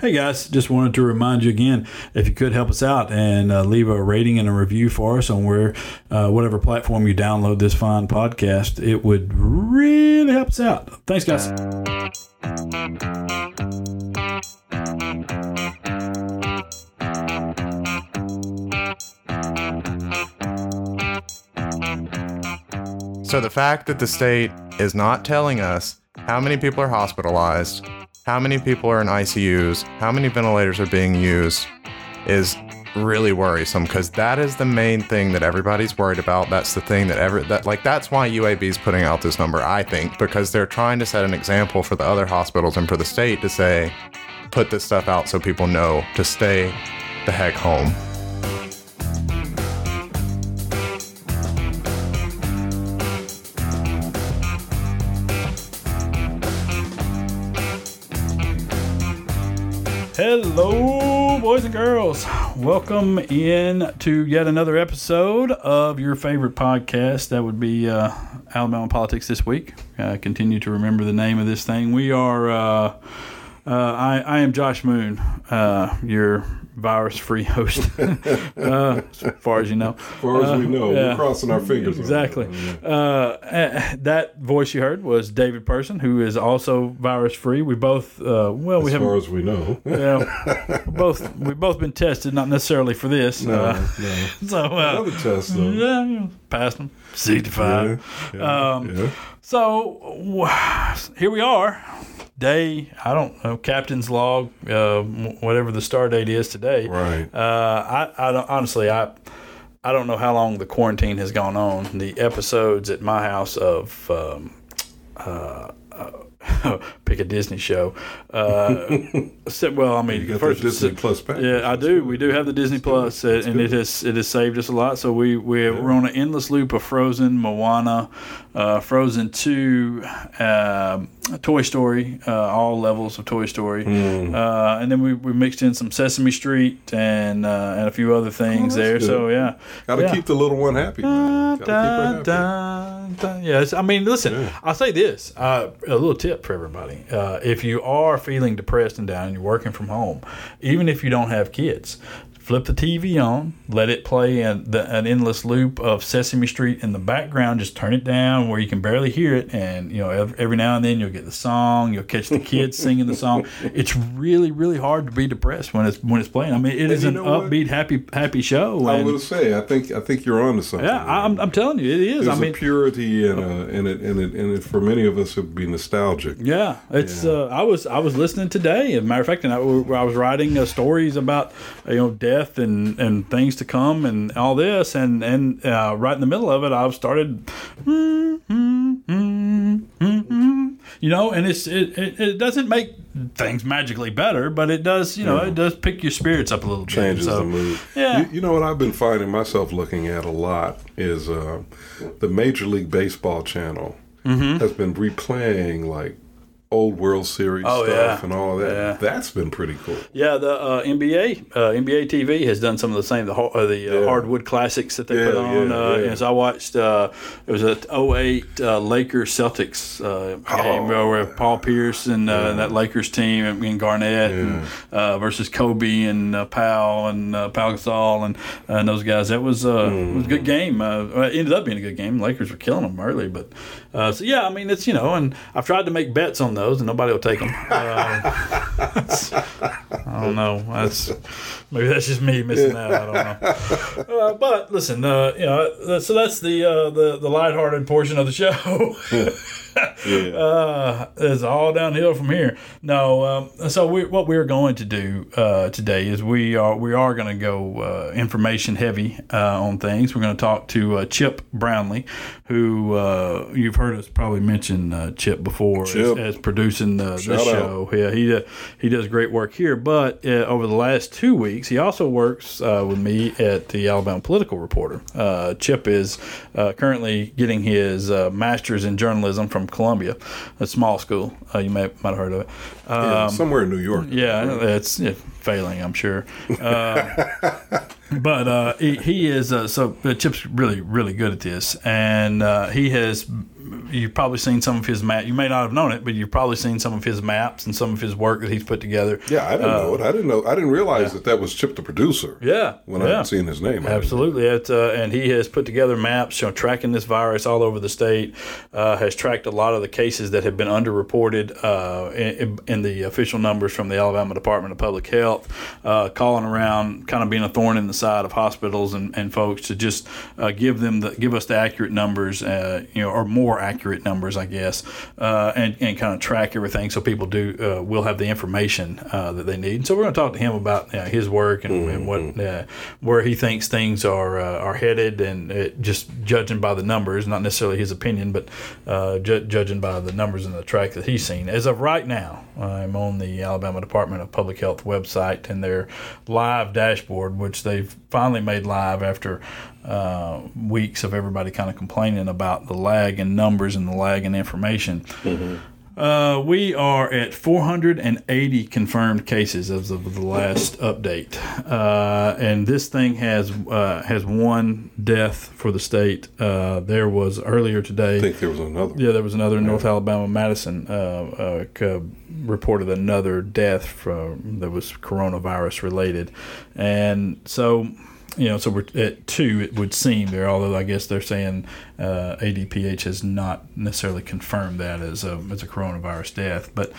Hey guys, just wanted to remind you again if you could help us out and uh, leave a rating and a review for us on where uh, whatever platform you download this fine podcast, it would really help us out. Thanks, guys. So the fact that the state is not telling us how many people are hospitalized, how many people are in ICUs, how many ventilators are being used is really worrisome because that is the main thing that everybody's worried about. That's the thing that ever that like that's why UAB is putting out this number, I think, because they're trying to set an example for the other hospitals and for the state to say put this stuff out so people know to stay the heck home. Hello, boys and girls. Welcome in to yet another episode of your favorite podcast. That would be uh, Alabama Politics This Week. Uh, continue to remember the name of this thing. We are, uh, uh, I, I am Josh Moon, uh, your virus free host, uh, as far as you know. As far as we know, yeah. we're crossing our fingers. Exactly. that. Uh, eh, that voice you heard was David Person, who is also virus free. We both, uh, well, we As haven't. far as we know. Yeah, both we've both been tested, not necessarily for this. No, uh, no. so uh, Another test, though. yeah, passed them sixty Yeah, yeah, Um, yeah. So w- here we are, day I don't know captain's log, uh, whatever the star date is today. Right. Uh, I I don't honestly I. I don't know how long the quarantine has gone on. The episodes at my house of um, uh, pick a Disney show. Uh, so- well, I mean, You got first Disney Plus package. yeah, I do. We do have the Disney Plus, uh, and it has it has saved us a lot. So we we we're on an endless loop of Frozen, Moana, uh, Frozen Two, um Toy Story, uh, all levels of Toy Story, uh, and then we, we mixed in some Sesame Street and uh, and a few other things Oh, there. good. So yeah, Got to yeah. keep the little one happy. Gotta keep her happy. Dun. Yes, I mean, listen. Yeah. I'll say this: uh, a little tip for everybody: uh, if you are feeling depressed and down, and you're working from home, even if you don't have kids. Flip the TV on, let it play an, the, an endless loop of Sesame Street in the background. Just turn it down where you can barely hear it, and you know every, every now and then you'll get the song. You'll catch the kids singing the song. It's really, really hard to be depressed when it's when it's playing. I mean, it is you an know what? upbeat, happy, happy show. I and- was say, I think I think you're on to something. yeah. I'm, I'm telling you, it is. There's I mean, a purity and a, and it and it and it for many of us it would be nostalgic. Yeah, it's. Yeah. Uh, I was I was listening today. As a matter of fact, and I, I was writing uh, stories about uh, you know death and, and things to come and all this, and and uh, right in the middle of it, I've started, mm, mm, mm, you know, and it's it, it, it doesn't make things magically better, but it does you know it does pick your spirits up a little Changes bit. So, the mood. yeah. You, you know what I've been finding myself looking at a lot is uh, the Major League Baseball channel Mm-hmm. has been replaying like old World Series Oh, stuff yeah. and all of that. Yeah. That's been pretty cool. Yeah, the uh, NBA uh, NBA TV has done some of the same the uh, the uh, Yeah. hardwood classics that they put on. uh, yeah. And I watched uh, it was a 08 uh, Lakers Celtics uh, game Oh. where Paul Pierce and, uh, and that Lakers team and, Garnett and, uh, versus Kobe and uh, Powell and uh, Gasol and, and those guys. That was uh, it was a good game. Uh, it ended up being a good game. Lakers were killing them early, but uh, so yeah, I mean it's you know, and I've tried to make bets on those and nobody will take them. Uh, I don't know. That's maybe that's just me missing out. I don't know. Uh, but listen, uh, you know, so that's the uh, the the lighthearted portion of the show. Yeah. uh, it's all downhill from here. No, um, so we, what we're going to do uh, today is we are we are going to go uh, information heavy uh, on things. We're going to talk to uh, Chip Brownlee, who uh, you've heard us probably mention uh, Chip before as, Chip. as producing the, this Shout out. show. Yeah, he uh, he does great work here. But uh, over the last two weeks, he also works uh, with me at the Alabama Political Reporter. Uh, Chip is uh, currently getting his uh, master's in journalism from Columbia, a small school. Uh, you may might have heard of it. Yeah, Um, somewhere in New York. yeah, it's yeah, failing, I'm sure. Uh, but uh, he, he is uh, so Chip's really really good at this, and uh, he has you've probably seen some of his map. You may not have known it, but you've probably seen some of his maps and some of his work that he's put together. Yeah, I didn't Uh, know it. I didn't know. I didn't realize that that was Chip the producer. Yeah, When I yeah. hadn't seen his name. Absolutely, it, uh, and he has put together maps, you know, tracking this virus all over the state. Uh, has tracked a lot of the cases that have been underreported uh, in, in the official numbers from the Alabama Department of Public Health. Uh, calling around, kind of being a thorn in the side of hospitals and, and folks to just uh, give them the give us the accurate numbers, uh, you know, or more accurate numbers, I guess, uh, and and kind of track everything so people do uh, will have the information uh, that they need. And so we're going to talk to him about you know, his work and, and what uh, where he thinks things are uh, are headed, and just judging by the numbers, not necessarily his opinion, but uh, ju- judging by the numbers and the track that he's seen. As of right now, I'm on the Alabama Department of Public Health website and their live dashboard, which they've finally made live after uh, weeks of everybody kind of complaining about the lag in numbers and the lag in information. Uh, we are at 480 confirmed cases as of the last update, uh, and this thing has uh, has one death for the state. Uh, there was earlier today. I think there was another. Yeah, there was another in North Alabama, Madison, uh, uh, reported another death from that was coronavirus related, and so. You know, so we're at two. It would seem there, although I guess they're saying uh, ADPH has not necessarily confirmed that as a as a coronavirus death. But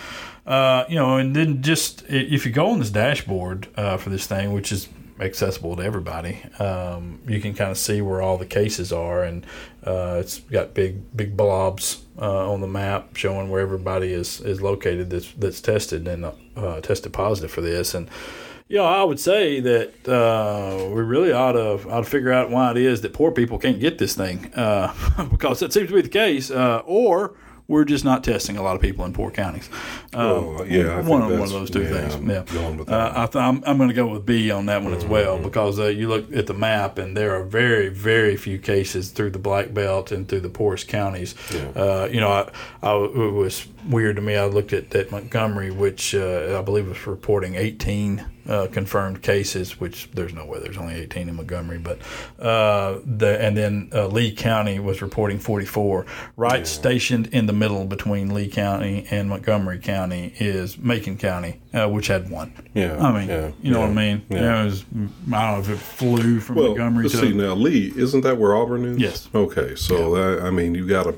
uh, you know, and then just if you go on this dashboard uh, for this thing, which is accessible to everybody. Um, you can kind of see where all the cases are, and uh, it's got big big blobs uh, on the map showing where everybody is is located that's that's tested and uh, tested positive for this. And know, I would say that uh, we really ought to ought to figure out why it is that poor people can't get this thing, uh, because that seems to be the case, uh, or we're just not testing a lot of people in poor counties. Um, Oh, yeah, one, one of those two yeah, things. I'm Yeah, going with Uh, that. I th- I'm, I'm going to go with B on that one as well Mm-hmm. because uh, you look at the map and there are very, very few cases through the Black Belt and through the poorest counties. Uh, you know, I, I, it was weird to me. I looked at, at Montgomery, which uh, I believe was reporting 18 uh, confirmed cases, which there's no way there's only 18 in Montgomery, but uh, the and then uh, Lee County was reporting 44. Right stationed in the middle between Lee County and Montgomery County is Macon County, uh, which had one. Yeah, I mean, yeah, you know yeah, what I mean? yeah. You know, was, I don't know if it flew from Well, Montgomery let's to. see now, Lee. Isn't that where Auburn is? Yes. Okay, so that, I mean, you got a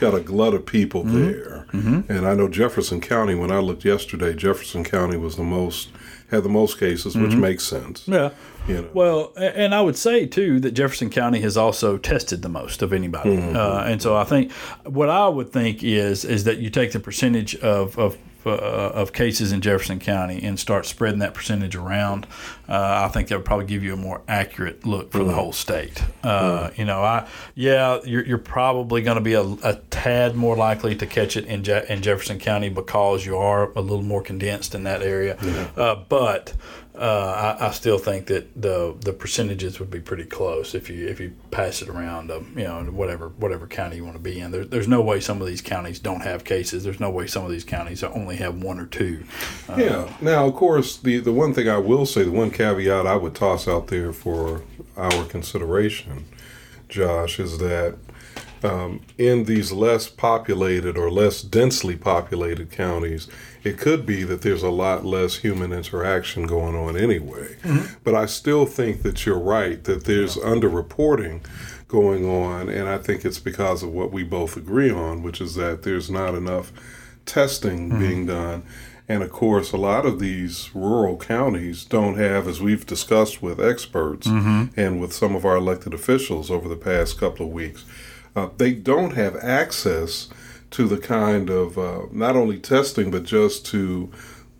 got a glut of people Mm-hmm. there, and I know Jefferson County. When I looked yesterday, Jefferson County was the most had the most cases, which makes sense. Mm-hmm. yeah. You know. Well, and I would say too that Jefferson County has also tested the most of anybody, Mm-hmm. uh, and so I think what I would think is is that you take the percentage of of uh, of cases in Jefferson County and start spreading that percentage around. Uh, I think that would probably give you a more accurate look for Mm-hmm. the whole state. Uh, You know, I yeah, you're, you're probably going to be a, a tad more likely to catch it in Je- in Jefferson County because you are a little more condensed in that area, uh, but uh, I, I still think that the the percentages would be pretty close if you if you pass it around, um, you know, in whatever whatever county you want to be in. There, there's no way some of these counties don't have cases. There's no way some of these counties only have one or two. Yeah. Now, of course, the the one thing I will say, the one caveat I would toss out there for our consideration, Josh, is that um, in these less populated or less densely populated counties, it could be that there's a lot less human interaction going on anyway. Mm-hmm. But I still think that you're right that there's underreporting going on, and I think it's because of what we both agree on, which is that there's not enough testing hmm. being done. And of course, a lot of these rural counties don't have, as we've discussed with experts mm-hmm. and with some of our elected officials over the past couple of weeks, uh, they don't have access to the kind of uh, not only testing but just to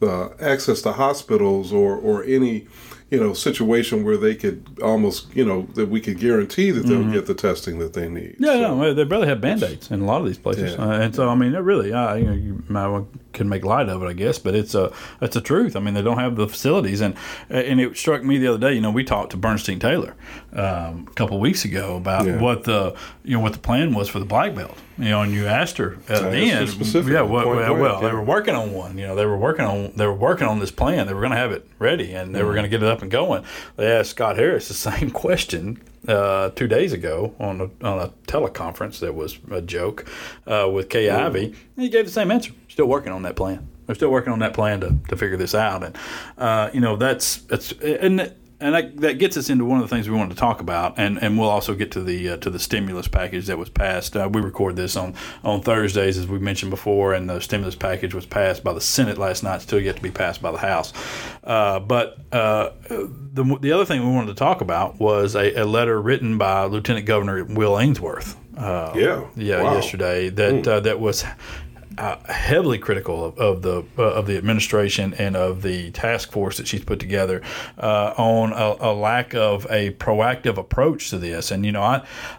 uh, access to hospitals or or any you know situation where they could almost you know that we could guarantee that they'll get the testing that they need. Yeah, So- no, they barely have band aids in a lot of these places, Yeah. uh, and so I mean, it really, uh, you know, you might can make light of it, I guess, but it's a it's a truth. I mean, they don't have the facilities, and and it struck me the other day. You know, we talked to Burnestine Taylor um, a couple of weeks ago about Yeah. what the you know what the plan was for the Black Belt. You know, and you asked her at the end, specifically, yeah, what, well, well, they were working on one. You know, they were working on they were working on this plan. They were going to have it ready, and they were Mm-hmm. going to get it up and going. They asked Scott Harris the same question uh, two days ago on a, on a teleconference that was a joke uh, with Kay Ivey, and he gave the same answer. Still working on that plan. They're still working on that plan to, to figure this out, and uh, you know that's that's and and that, that gets us into one of the things we wanted to talk about, and, and we'll also get to the uh, to the stimulus package that was passed. Uh, we record this on, on Thursdays, as we mentioned before, and the stimulus package was passed by the Senate last night, still yet to be passed by the House. Uh, but uh, the, the other thing we wanted to talk about was a, a letter written by Lieutenant Governor Will Ainsworth. Uh, yeah, yeah, wow. yesterday that mm. that was uh, heavily critical of, of the uh, of the administration and of the task force that she's put together uh, on a, a, lack of a proactive approach to this. And you know, I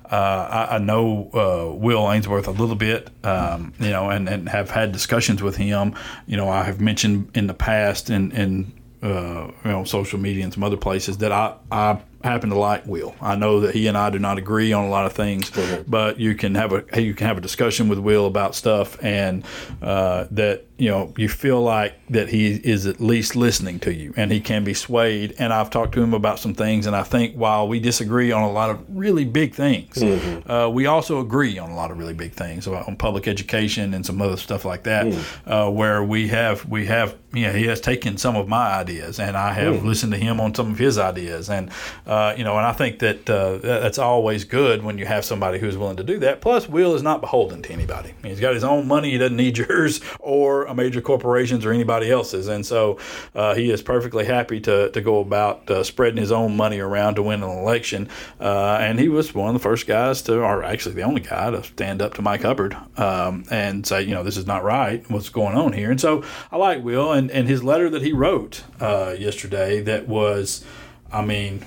uh, I, I, know uh, Will Ainsworth a little bit, um, you know, and, and have had discussions with him. You know, I have mentioned in the past and and uh, you know social media and some other places that I I happen to like Will. I know that he and I do not agree on a lot of things, mm-hmm. but you can have a you can have a discussion with Will about stuff, and uh, that you know you feel like that he is at least listening to you, and he can be swayed. And I've talked to him about some things, and I think while we disagree on a lot of really big things, mm-hmm. uh, we also agree on a lot of really big things about on public education and some other stuff like that, mm. uh, where we have we have you know he has taken some of my ideas, and I have mm. listened to him on some of his ideas, and uh, you know, and I think that uh, that's always good when you have somebody who's willing to do that. Plus, Will is not beholden to anybody. He's got his own money. He doesn't need yours or a major corporation's or anybody else's. And so uh, he is perfectly happy to, to go about uh, spreading his own money around to win an election. Uh, and he was one of the first guys to, or actually the only guy to stand up to Mike Hubbard um, and say, you know, this is not right. What's going on here? And so I like Will and, and his letter that he wrote uh, yesterday that was, I mean,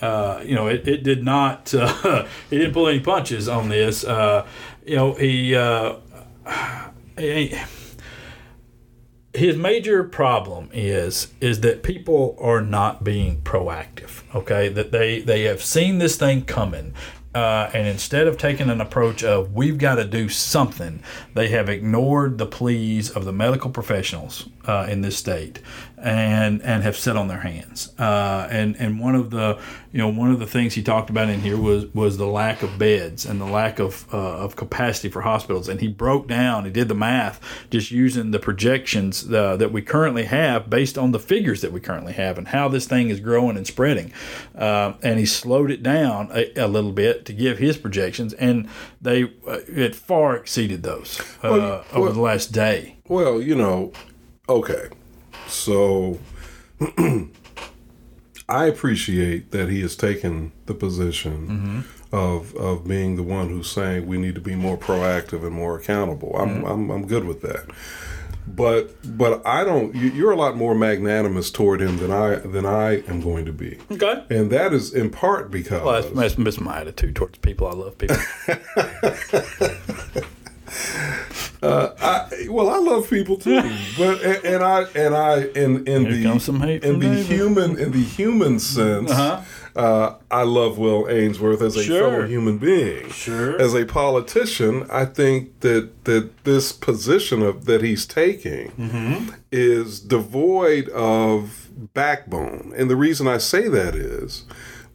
uh, you know, it, it did not, uh, he didn't pull any punches on this. Uh, you know, he, uh, he, his major problem is is that people are not being proactive. Okay, that they they have seen this thing coming. Uh, and instead of taking an approach of we've got to do something, they have ignored the pleas of the medical professionals uh, in this state and and have sat on their hands. Uh, and and one of the you know one of the things he talked about in here was was the lack of beds and the lack of uh, of capacity for hospitals. And he broke down, he did the math, just using the projections uh, that we currently have based on the figures that we currently have and how this thing is growing and spreading. Uh, and he slowed it down a, a, little bit to give his projections, and they uh, it far exceeded those uh, well, well, over the last day. Well, you know, okay so I appreciate that he has taken the position mm-hmm. of of being the one who's saying we need to be more proactive and more accountable. I'm mm-hmm. I'm, I'm good with that. But but I don't. You're a lot more magnanimous toward him than I than I am going to be. Okay. And that is in part because well, that's, that's my attitude towards people. I love people. Uh, I, well, I love people too, but and, and, I and I in in Here the in the David. human in the human sense, uh-huh. uh, I love Will Ainsworth as a sure. fellow human being. Sure. As a politician, I think that that this position of that he's taking mm-hmm. is devoid of backbone, and the reason I say that is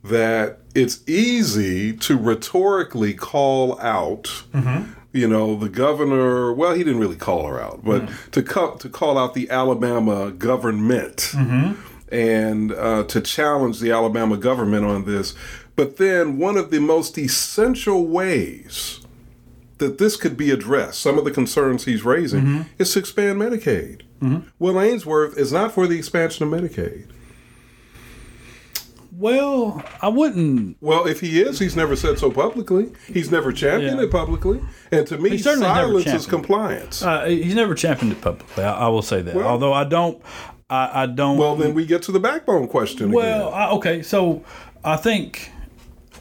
that it's easy to rhetorically call out. Mm-hmm you know, the governor, well, he didn't really call her out, but mm. to, co- to call out the Alabama government mm-hmm. and uh, to challenge the Alabama government on this. But then one of the most essential ways that this could be addressed, some of the concerns he's raising, mm-hmm. is to expand Medicaid. Mm-hmm. Will Ainsworth is not for the expansion of Medicaid. Well, I wouldn't. Well, if he is, he's never said so publicly. He's never championed yeah. it publicly. And to me, silence is compliance. Uh, he's never championed it publicly. I, I will say that. Well, Although I don't, I, I, don't. Well, then we get to the backbone question. Well, I, okay, so I think.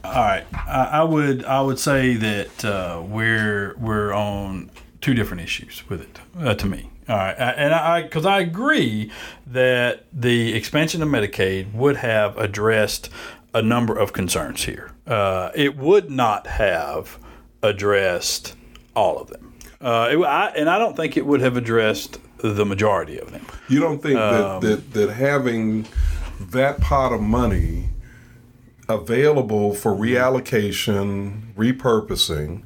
All right, I, I would I would say that uh, we're we're on two different issues with it uh, to me. All right, and I because I agree that the expansion of Medicaid would have addressed a number of concerns here. Uh, it would not have addressed all of them, uh, it, I, and I don't think it would have addressed the majority of them. You don't think um, that, that that having that pot of money available for reallocation, repurposing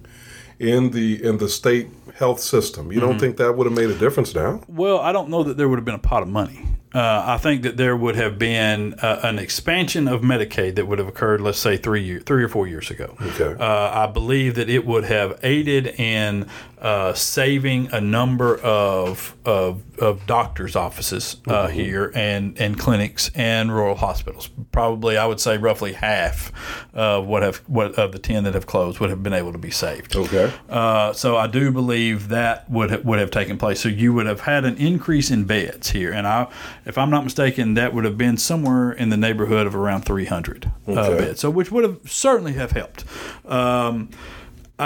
in the in the state health system. You don't think that would have made a difference now? Well, I don't know that there would have been a pot of money. Uh, I think that there would have been uh, an expansion of Medicaid that would have occurred, let's say three year, three or four years ago. Okay. Uh, I believe that it would have aided in uh, saving a number of of, of doctors' offices uh, here and and clinics and rural hospitals. Probably, I would say roughly half of what have what of the ten that have closed would have been able to be saved. Okay. Uh, so I do believe that would ha- would have taken place. So you would have had an increase in beds here, and I, if I'm not mistaken, that would have been somewhere in the neighborhood of around 300 uh, Okay. beds. So which would have certainly have helped. Um,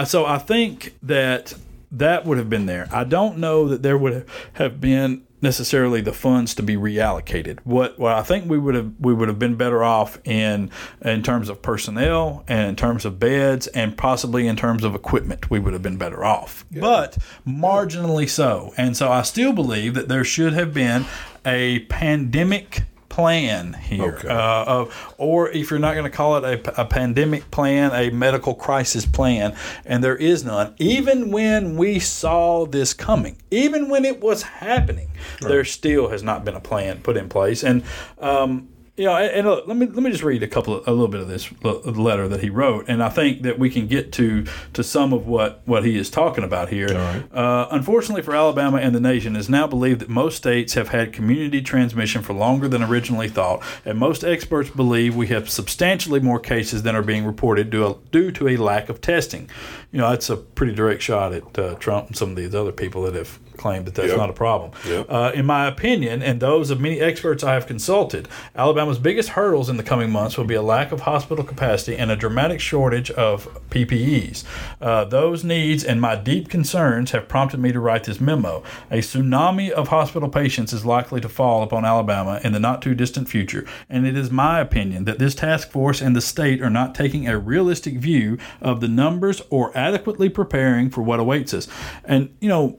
so I think that that would have been there. I don't know that there would have been necessarily the funds to be reallocated. What what I think we would have we would have been better off in in terms of personnel and in terms of beds and possibly in terms of equipment we would have been better off. But marginally so. And so I still believe that there should have been a pandemic plan here, Okay. uh, of, or if you're not going to call it a, a pandemic plan, a medical crisis plan, and there is none. Even when we saw this coming, even when it was happening, there still has not been a plan put in place. And um, you know, and, look, let me let me just read a couple of, a little bit of this letter that he wrote, and I think that we can get to to some of what what he is talking about here. right. Uh, unfortunately for Alabama and the nation, it is now believed that most states have had community transmission for longer than originally thought, and most experts believe we have substantially more cases than are being reported due, due to a lack of testing. You know, that's a pretty direct shot at uh, Trump and some of these other people that have claimed that that's Yep. not a problem. Yep. Uh, in my opinion, and those of many experts I have consulted, Alabama's biggest hurdles in the coming months will be a lack of hospital capacity and a dramatic shortage of PPEs. Uh, those needs and my deep concerns have prompted me to write this memo. A tsunami of hospital patients is likely to fall upon Alabama in the not too distant future, and it is my opinion that this task force and the state are not taking a realistic view of the numbers or adequately preparing for what awaits us. And, you know,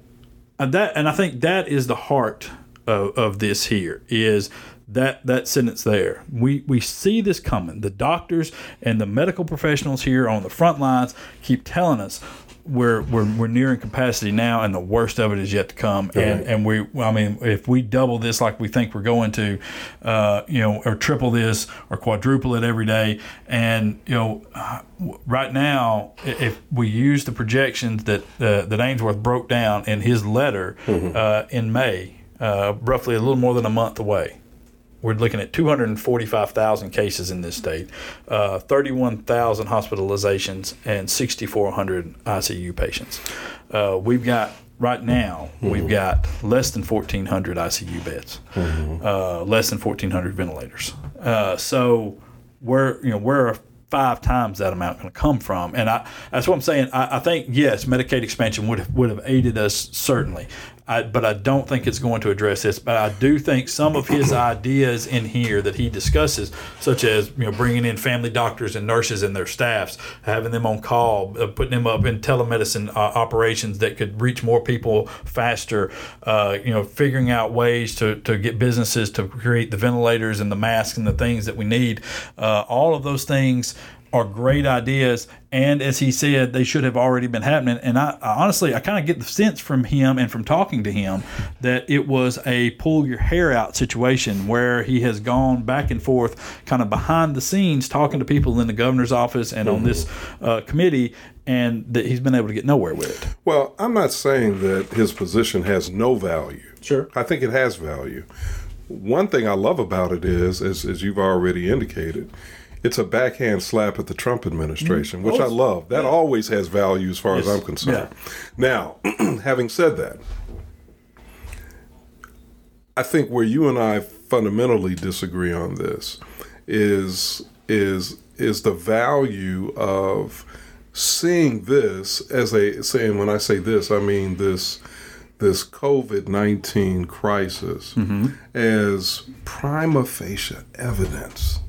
and that and I think that is the heart of, of this here is that that sentence there. We we see this coming. The doctors and the medical professionals here on the front lines keep telling us we're we're, we're nearing capacity now, and the worst of it is yet to come. And and we, I mean, if we double this like we think we're going to, uh, you know, or triple this or quadruple it every day, and you know, uh, right now, if we use the projections that uh, that Ainsworth broke down in his letter uh, in May, uh, roughly a little more than a month away. We're looking at 245,000 cases in this state, uh, 31,000 hospitalizations, and 6,400 ICU patients. Uh, we've got right now we've got less than 1,400 ICU beds, uh, less than 1,400 ventilators. Uh, so where you know where are five times that amount going to come from? And I that's what I'm saying. I, I think yes, Medicaid expansion would have, would have aided us certainly. I, but I don't think it's going to address this. But I do think some of his ideas in here that he discusses, such as you know bringing in family doctors and nurses and their staffs, having them on call, uh, putting them up in telemedicine uh, operations that could reach more people faster, uh, you know, figuring out ways to, to get businesses to create the ventilators and the masks and the things that we need. Uh, all of those things are great ideas and as he said they should have already been happening and i, I honestly i kind of get the sense from him and from talking to him that it was a pull your hair out situation where he has gone back and forth kind of behind the scenes talking to people in the governor's office and on this uh, committee and that he's been able to get nowhere with it Well, I'm not saying that his position has no value. Sure. I think it has value. One thing I love about it is, as, as you've already indicated, it's a backhand slap at the Trump administration, mm-hmm. which I love. That always has value as far as I'm concerned. Now, having said that, I think where you and I fundamentally disagree on this is is is the value of seeing this as a saying when I say this I mean this this COVID nineteen crisis mm-hmm. as prima facie evidence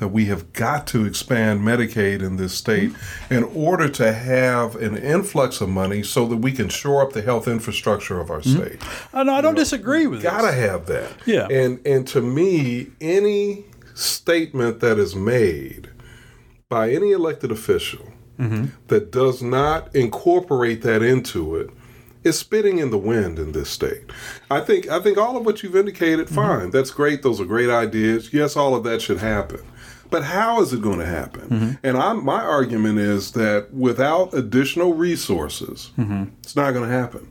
that we have got to expand Medicaid in this state mm-hmm. in order to have an influx of money so that we can shore up the health infrastructure of our mm-hmm. state i know i don't disagree with gotta this. have that. Yeah. And and to me, any statement that is made by any elected official mm-hmm. that does not incorporate that into it is spitting in the wind in this state. I think I think all of what you've indicated, fine. That's great. Those are great ideas. Yes, all of that should happen. But how is it going to happen? Mm-hmm. And I'm, my argument is that without additional resources, mm-hmm. it's not going to happen.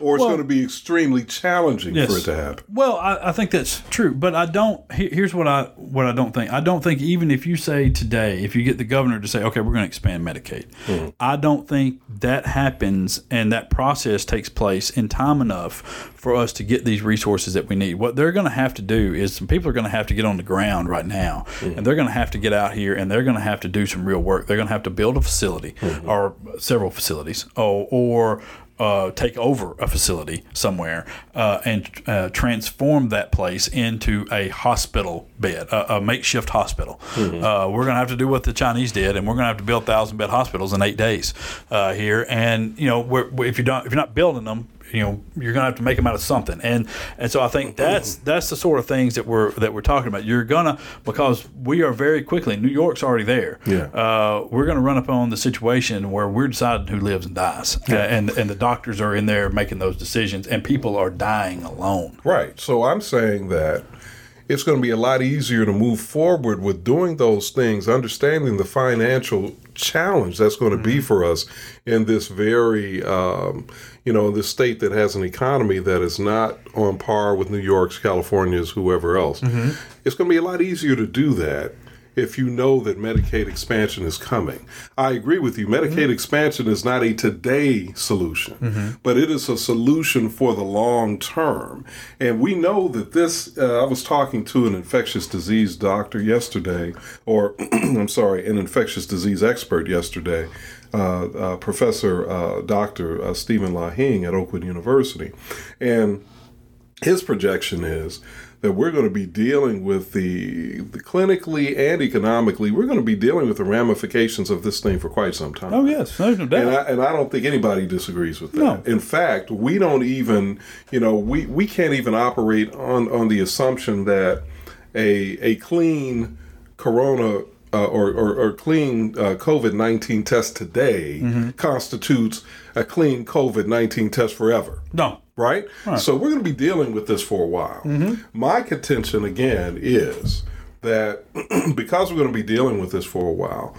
Or it's Well- going to be extremely challenging for it to happen. Well, I, I think that's true, but I don't. he- Here's what I what I don't think. I don't think even if you say today, if you get the governor to say, okay, we're going to expand Medicaid, hmm. I don't think that happens and that process takes place in time enough for us to get these resources that we need. What they're going to have to do is some people are going to have to get on the ground right now, hmm. and they're going to have to get out here and they're going to have to do some real work. They're going to have to build a facility hmm. or several facilities, oh, or, or uh, take over a facility somewhere uh, and uh, transform that place into a hospital bed, a, a makeshift hospital. Uh, we're going to have to do what the Chinese did, and we're going to have to build thousand bed hospitals in eight days uh, here. And you know, if you don't, if you're not building them, you know, you're going to have to make them out of something. And and so I think that's that's the sort of things that we're that we're talking about. You're gonna because we are very quickly. New York's already there. Yeah. Uh, we're going to run up on the situation where we're deciding who lives and dies, Uh, and and the doctors are in there making those decisions, and people are dying alone. Right. So I'm saying that it's going to be a lot easier to move forward with doing those things, understanding the financial challenge that's going to be for us in this very, um, you know, this state that has an economy that is not on par with New York's, California's, whoever else. It's going to be a lot easier to do that if you know that Medicaid expansion is coming. I agree with you. Medicaid expansion is not a today solution, but it is a solution for the long term. And we know that this, uh, I was talking to an infectious disease doctor yesterday, or I'm sorry, an infectious disease expert yesterday. Uh, uh, Professor uh, Dr. Uh, Stephen Lahing at Oakwood University. And his projection is that we're going to be dealing with the, the clinically and economically, we're going to be dealing with the ramifications of this thing for quite some time. Oh yes, there's no doubt. And I, and I don't think anybody disagrees with that. No. In fact, we don't even, you know, we, we can't even operate on, on the assumption that a, a clean corona uh, or, or, or clean uh, COVID 19 test today Mm-hmm. constitutes a clean COVID 19 test forever no, right? So we're going to be dealing with this for a while. Mm-hmm. My contention again is that because we're going to be dealing with this for a while,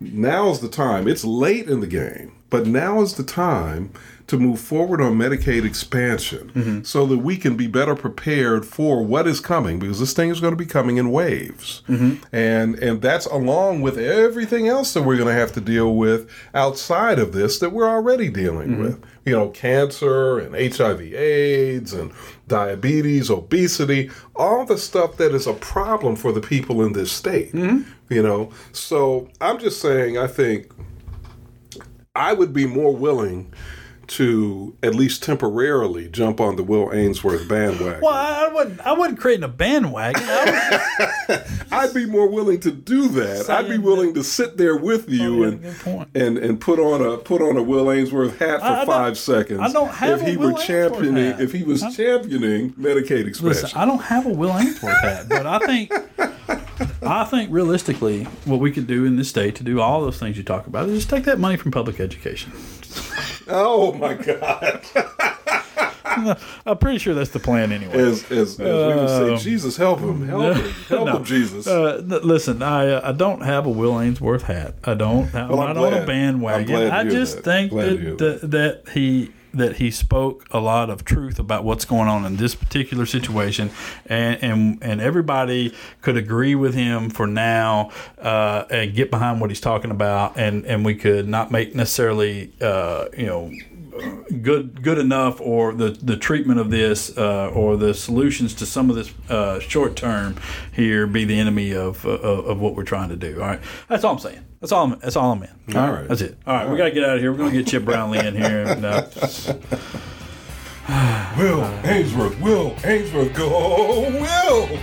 now's the time. It's late in the game, but now is the time to move forward on Medicaid expansion mm-hmm. so that we can be better prepared for what is coming because this thing is going to be coming in waves. Mm-hmm. And and that's along with everything else that we're going to have to deal with outside of this that we're already dealing mm-hmm. with. You know, cancer and HIV AIDS and diabetes, obesity, all the stuff that is a problem for the people in this state. You know, so I'm just saying I think I would be more willing to at least temporarily jump on the Will Ainsworth bandwagon. well, I, wouldn't. I wouldn't create a bandwagon. I I'd be more willing to do that. I'd be willing to sit there with you oh, and and and put on a put on a Will Ainsworth hat for I- I five seconds. I don't have if he a were Will Ainsworth championing hat. if he was championing Medicaid expansion. Listen, I don't have a Will Ainsworth hat, but I think, I think realistically, what we could do in this state to do all those things you talk about is just take that money from public education. oh my God! I'm pretty sure that's the plan anyway. As as, as we would say, Jesus help him, help him, help No. him, Jesus. Uh, listen, I uh, I don't have a Will Ainsworth hat. I don't. I'm Well, I'm not on a bandwagon. Glad I just that. think Glad that, that that he that he spoke a lot of truth about what's going on in this particular situation, and and and everybody could agree with him for now uh, and get behind what he's talking about, and and we could not make necessarily uh, you know good good enough or the the treatment of this uh, or the solutions to some of this uh, short term here be the enemy of, of of what we're trying to do. All right, that's all I'm saying. That's all. I'm, that's all I'm in. All right. that's it. All right, we got to get out of here. We're gonna get Chip Brownlee in here. And, uh, Will Ainsworth, Will Ainsworth, go Will.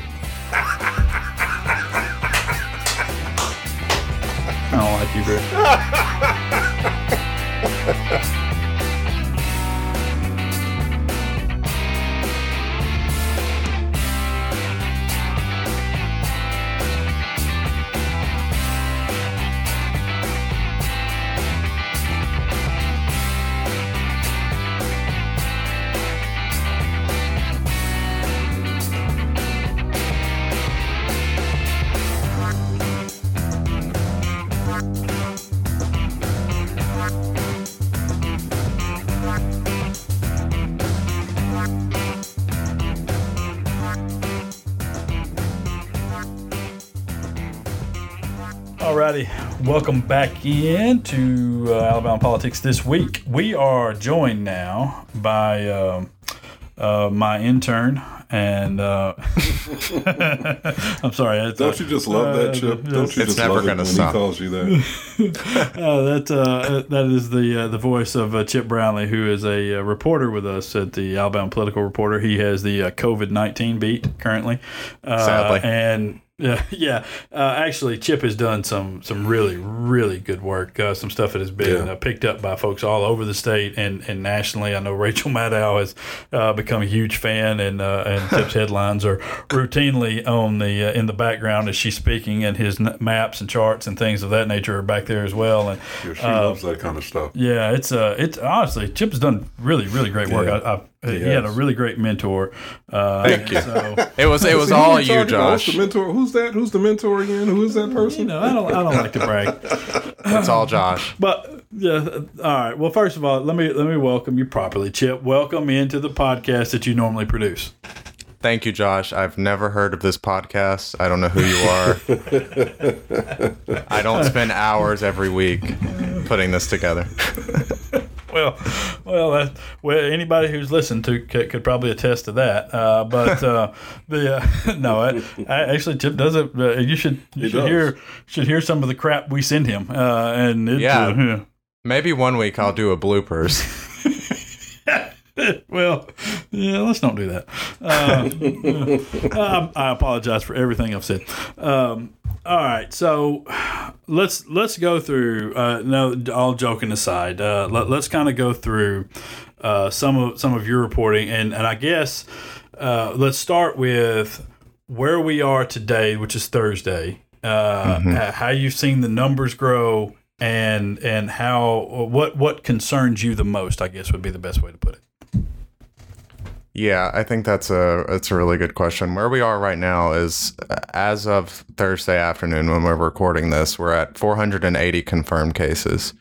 I don't like you, Greg. welcome back into uh, Alabama politics this week. We are joined now by uh, uh, my intern and uh, I'm sorry. I, Don't you just love that, Chip? Don't you It's just never love it gonna when stop. he calls you that? Uh, that uh, that is the uh, the voice of uh, Chip Brownlee, who is a uh, reporter with us at the Alabama Political Reporter. He has the uh, COVID nineteen beat currently, uh, Sadly. and. Yeah, yeah. Uh, actually, Chip has done some some really really good work. Uh, some stuff that has been Yeah. uh, picked up by folks all over the state and, and nationally. I know Rachel Maddow has uh, become a huge fan, and uh, and Chip's headlines are routinely on the uh, in the background as she's speaking, and his n- maps and charts and things of that nature are back there as well. And Yeah, she loves that kind of stuff. yeah, it's uh, it's honestly Chip's done really, really great work. Yeah. I, I, he He had a really great mentor. Uh, Thank you. So, It was it was all we you, talking about? What's Josh. the mentor? Who's that? Who's the mentor again? Who is that you person? know, I don't, I don't like to brag, It's all Josh. but yeah. All right. Well, first of all, let me let me welcome you properly, Chip. Welcome into the podcast that you normally produce. Thank you, Josh. I've never heard of this podcast. I don't know who you are. I don't spend hours every week putting this together. Well, well, that, well, anybody who's listened to could, could probably attest to that. Uh, but uh, the uh, no, I, I actually Chip does it. Uh, you should you He should does. hear should hear some of the crap we send him. Uh, and it, Yeah. uh, yeah. Maybe one week I'll do a bloopers. well, yeah, let's don't do that. Uh, I, I apologize for everything I've said. Um, all right, so let's let's go through. Uh, no, all joking aside, uh, let, let's kind of go through uh, some of some of your reporting, and and I guess uh, let's start with where we are today, which is Thursday. Uh, h- How you've seen the numbers grow, and and how what what concerns you the most? I guess would be the best way to put it. Yeah, I think that's a that's a really good question. Where we are right now is uh, as of Thursday afternoon when we're recording this, we're at 480 confirmed cases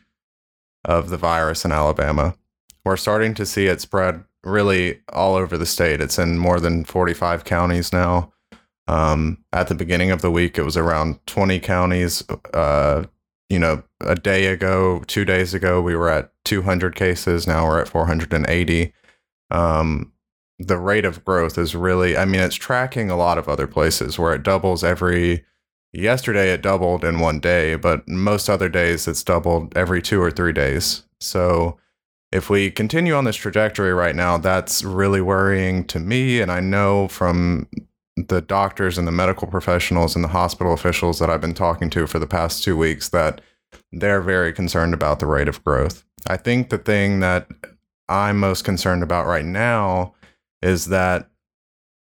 of the virus in Alabama. We're starting to see it spread really all over the state. It's in more than 45 counties now. Um, at the beginning of the week, it was around 20 counties. Uh, you know, a day ago, two days ago, we were at 200 cases. Now we're at 480. Um, the rate of growth is really i mean it's tracking a lot of other places where it doubles every yesterday it doubled in one day but most other days it's doubled every two or three days. So if we continue on this trajectory right now that's really worrying to me and i know from the doctors and the medical professionals and the hospital officials that i've been talking to for the past two weeks that they're very concerned about the rate of growth. I think the thing that i'm most concerned about right now is that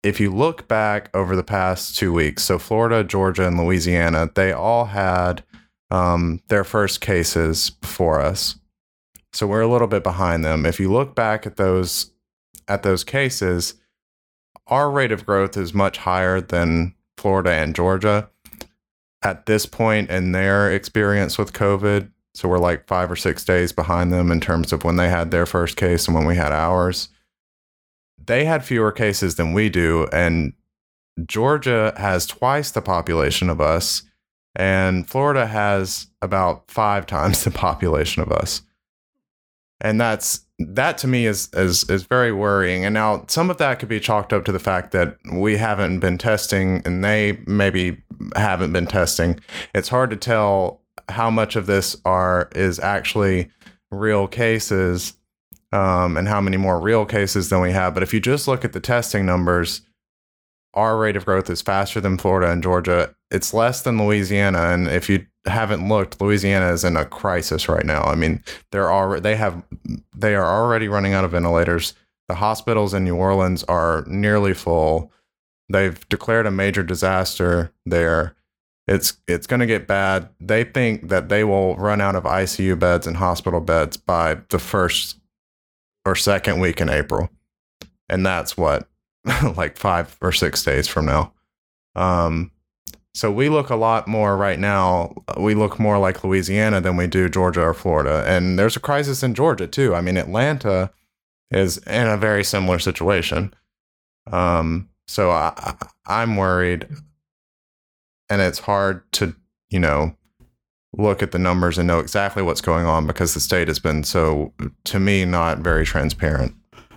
if you look back over the past two weeks, so Florida, Georgia, and Louisiana, they all had um, their first cases before us. So we're a little bit behind them. If you look back at those at those cases, our rate of growth is much higher than Florida and Georgia at this point in their experience with COVID. So we're like five or six days behind them in terms of when they had their first case and when we had ours they had fewer cases than we do and Georgia has twice the population of us and Florida has about 5 times the population of us. And that's that to me is is is very worrying. And now some of that could be chalked up to the fact that we haven't been testing and they maybe haven't been testing. It's hard to tell how much of this are is actually real cases um, and how many more real cases than we have. But if you just look at the testing numbers, our rate of growth is faster than Florida and Georgia. It's less than Louisiana, and if you haven't looked, Louisiana is in a crisis right now. I mean, they're already they have they are already running out of ventilators. The hospitals in New Orleans are nearly full. They've declared a major disaster there. It's it's going to get bad. They think that they will run out of ICU beds and hospital beds by the first or second week in April. And that's what like 5 or 6 days from now. Um so we look a lot more right now. We look more like Louisiana than we do Georgia or Florida. And there's a crisis in Georgia too. I mean Atlanta is in a very similar situation. Um so I I'm worried and it's hard to, you know, look at the numbers and know exactly what's going on because the state has been so, to me, not very transparent.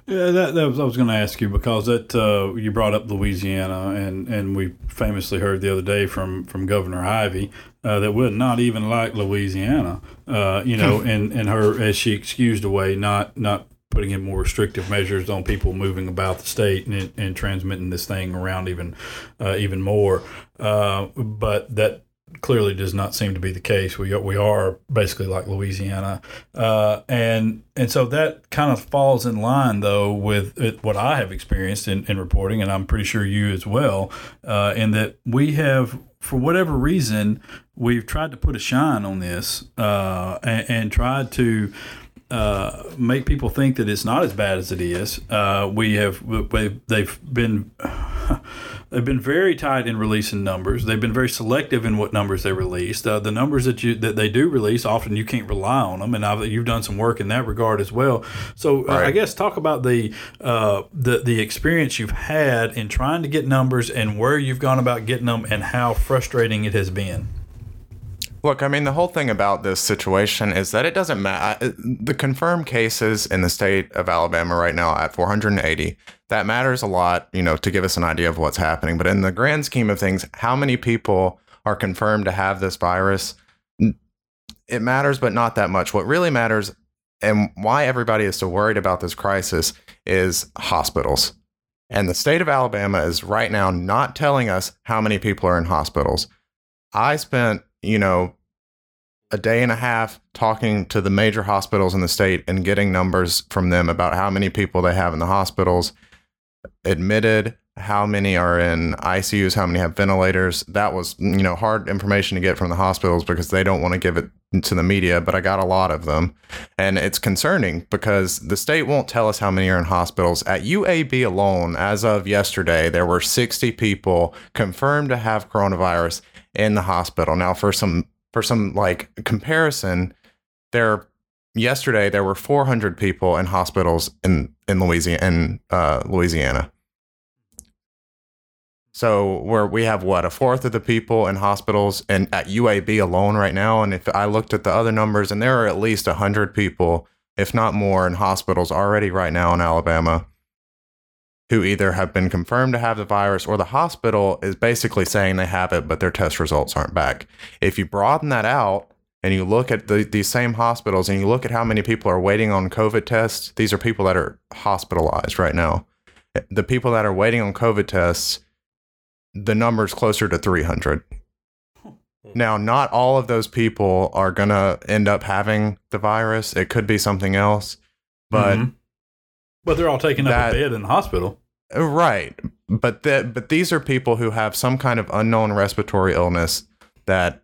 Yeah, that, that was I was going to ask you because that uh, you brought up Louisiana, and, and we famously heard the other day from, from Governor Ivey uh, that would not even like Louisiana. Uh, you know, and, and her as she excused away not not putting in more restrictive measures on people moving about the state and, and transmitting this thing around even uh, even more. Uh, but that clearly does not seem to be the case. We we are basically like Louisiana, uh, and and so that kind of falls in line though with it, what I have experienced in, in reporting, and I'm pretty sure you as well, uh, in that we have for whatever reason we've tried to put a shine on this uh, and, and tried to uh, make people think that it's not as bad as it is. Uh, we have they've been they've been very tight in releasing numbers. They've been very selective in what numbers they release. Uh, the numbers that you that they do release, often you can't rely on them, and I've, you've done some work in that regard as well. So uh, right. I guess talk about the uh, the the experience you've had in trying to get numbers and where you've gone about getting them, and how frustrating it has been. Look, I mean, the whole thing about this situation is that it doesn't matter. The confirmed cases in the state of Alabama right now at 480, that matters a lot, you know, to give us an idea of what's happening. But in the grand scheme of things, how many people are confirmed to have this virus? It matters, but not that much. What really matters and why everybody is so worried about this crisis is hospitals. And the state of Alabama is right now not telling us how many people are in hospitals. I spent you know, a day and a half talking to the major hospitals in the state and getting numbers from them about how many people they have in the hospitals, admitted, how many are in ICUs, how many have ventilators. That was, you know, hard information to get from the hospitals because they don't want to give it to the media, but I got a lot of them. And it's concerning because the state won't tell us how many are in hospitals. At UAB alone, as of yesterday, there were 60 people confirmed to have coronavirus in the hospital. Now, for some for some like comparison, there yesterday there were 400 people in hospitals in in Louisiana in uh, Louisiana. So where we have what a fourth of the people in hospitals and at UAB alone right now, and if I looked at the other numbers, and there are at least hundred people, if not more, in hospitals already right now in Alabama who either have been confirmed to have the virus or the hospital is basically saying they have it, but their test results aren't back. If you broaden that out and you look at the, these same hospitals and you look at how many people are waiting on COVID tests, these are people that are hospitalized right now. The people that are waiting on COVID tests, the number is closer to 300. Now, not all of those people are going to end up having the virus. It could be something else, but. Mm-hmm but they're all taking that, up a bed in the hospital. Uh, right. But that but these are people who have some kind of unknown respiratory illness that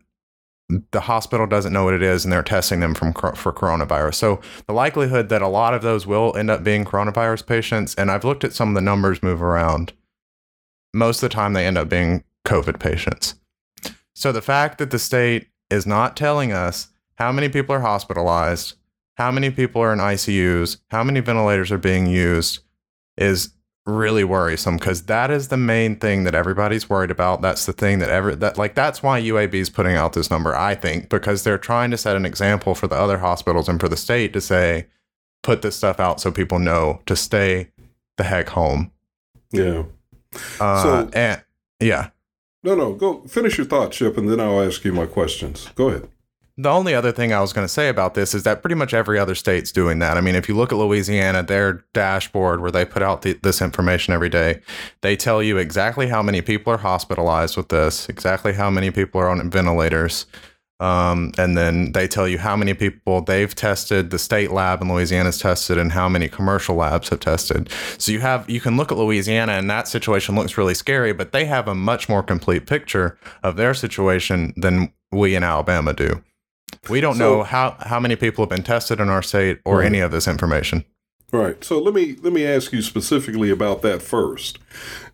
the hospital doesn't know what it is and they're testing them from for coronavirus. So the likelihood that a lot of those will end up being coronavirus patients and I've looked at some of the numbers move around. Most of the time they end up being COVID patients. So the fact that the state is not telling us how many people are hospitalized, how many people are in ICUs, how many ventilators are being used is really worrisome because that is the main thing that everybody's worried about. That's the thing that ever that like that's why UAB is putting out this number, I think, because they're trying to set an example for the other hospitals and for the state to say, put this stuff out so people know to stay the heck home. Yeah. Uh, so and yeah. No, no, go finish your thought, Chip, and then I'll ask you my questions. Go ahead. The only other thing I was going to say about this is that pretty much every other state's doing that. I mean, if you look at Louisiana, their dashboard where they put out this information every day, they tell you exactly how many people are hospitalized with this, exactly how many people are on ventilators. Um, and then they tell you how many people they've tested, the state lab in Louisiana's tested, and how many commercial labs have tested. So you have you can look at Louisiana, and that situation looks really scary, but they have a much more complete picture of their situation than we in Alabama do. We don't so, know how, how many people have been tested in our state or right. any of this information. Right. So let me let me ask you specifically about that first.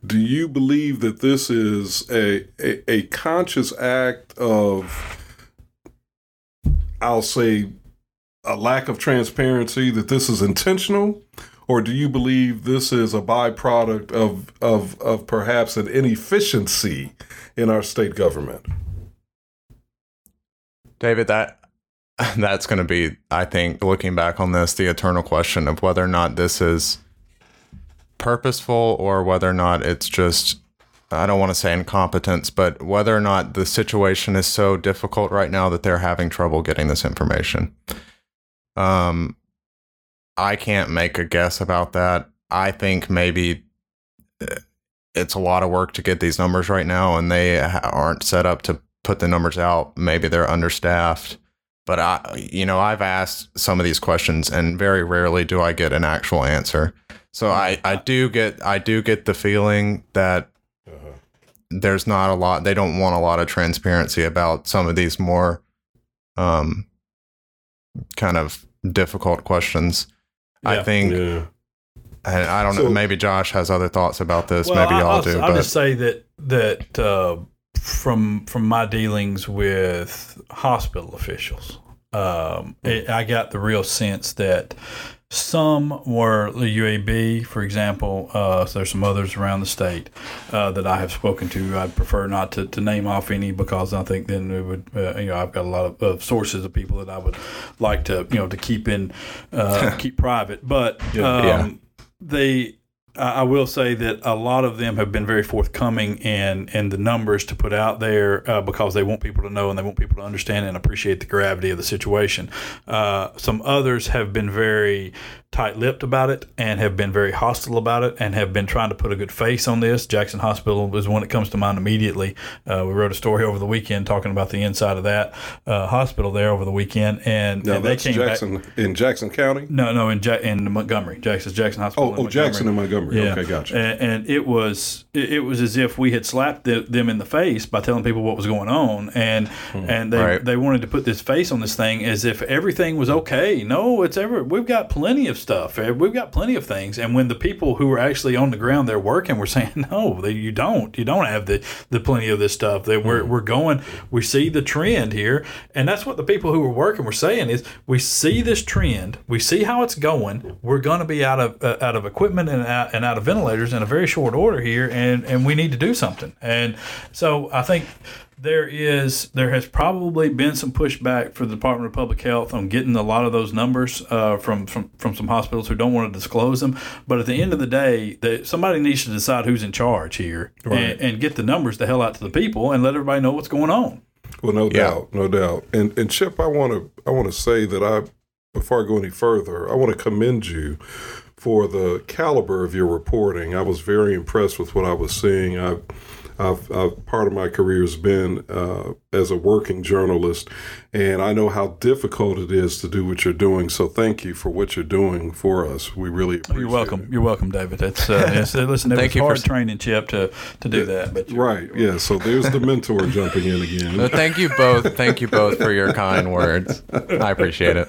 Do you believe that this is a, a, a conscious act of I'll say a lack of transparency, that this is intentional? Or do you believe this is a byproduct of, of, of perhaps an inefficiency in our state government? David, that that's going to be, I think, looking back on this, the eternal question of whether or not this is purposeful or whether or not it's just, I don't want to say incompetence, but whether or not the situation is so difficult right now that they're having trouble getting this information. Um, I can't make a guess about that. I think maybe uh, it's a lot of work to get these numbers right now, and they aren't set up to put the numbers out. Maybe they're understaffed. But I, you know, I've asked some of these questions, and very rarely do I get an actual answer. So I, I do get, I do get the feeling that uh-huh. there's not a lot. They don't want a lot of transparency about some of these more, um, kind of difficult questions. Yeah. I think. Yeah. And I don't so, know. Maybe Josh has other thoughts about this. Well, maybe y'all do. I'll but. just say that that uh, from from my dealings with hospital officials, um, it, I got the real sense that some were the UAB, for example. Uh, so there's some others around the state uh, that I have spoken to. I'd prefer not to, to name off any because I think then it would, uh, you know, I've got a lot of, of, sources of people that I would like to, you know, to keep in, uh, keep private. But um, yeah. they I will say that a lot of them have been very forthcoming in in the numbers to put out there uh, because they want people to know and they want people to understand and appreciate the gravity of the situation. Uh, some others have been very tight-lipped about it and have been very hostile about it and have been trying to put a good face on this. Jackson Hospital is one that comes to mind immediately. Uh, we wrote a story over the weekend talking about the inside of that uh, hospital there over the weekend, and, no, and they came Jackson back, in Jackson County. No, no, in ja- in Montgomery, Jackson's Jackson Hospital. Oh, oh Jackson and Montgomery. Yeah. Okay, gotcha. And, and, it was it, was as if we had slapped the, them in the face by telling people what was going on, and hmm. and they right. they wanted to put this face on this thing as if everything was okay. No, it's ever we've got plenty of stuff. We've got plenty of things. And when the people who are actually on the ground there working were saying, no, they, you don't, you don't have the, the plenty of this stuff. That we're, mm. we're going, we see the trend here. And that's what the people who were working were saying is we see this trend, we see how it's going. We're going to be out of, uh, out of equipment and out, and out of ventilators in a very short order here. And, and we need to do something. And so I think there is there has probably been some pushback for the Department of Public Health on getting a lot of those numbers uh, from, from from some hospitals who don't want to disclose them. But at the end of the day, the, somebody needs to decide who's in charge here right. and, and, get the numbers the hell out to the people and let everybody know what's going on. Well, no yeah. doubt, no doubt. And and Chip, I want to I want to say that I before I go any further, I want to commend you for the caliber of your reporting. I was very impressed with what I was seeing. I I've, I've, part of my career has been uh, as a working journalist, and I know how difficult it is to do what you're doing. So thank you for what you're doing for us. We really appreciate it. You're welcome. It. You're welcome, David. That's uh, it's listen. It thank was hard for... training, Chip, to to do that. But right, yeah. So there's the mentor jumping in again. Well, thank you both. Thank you both for your kind words. I appreciate it.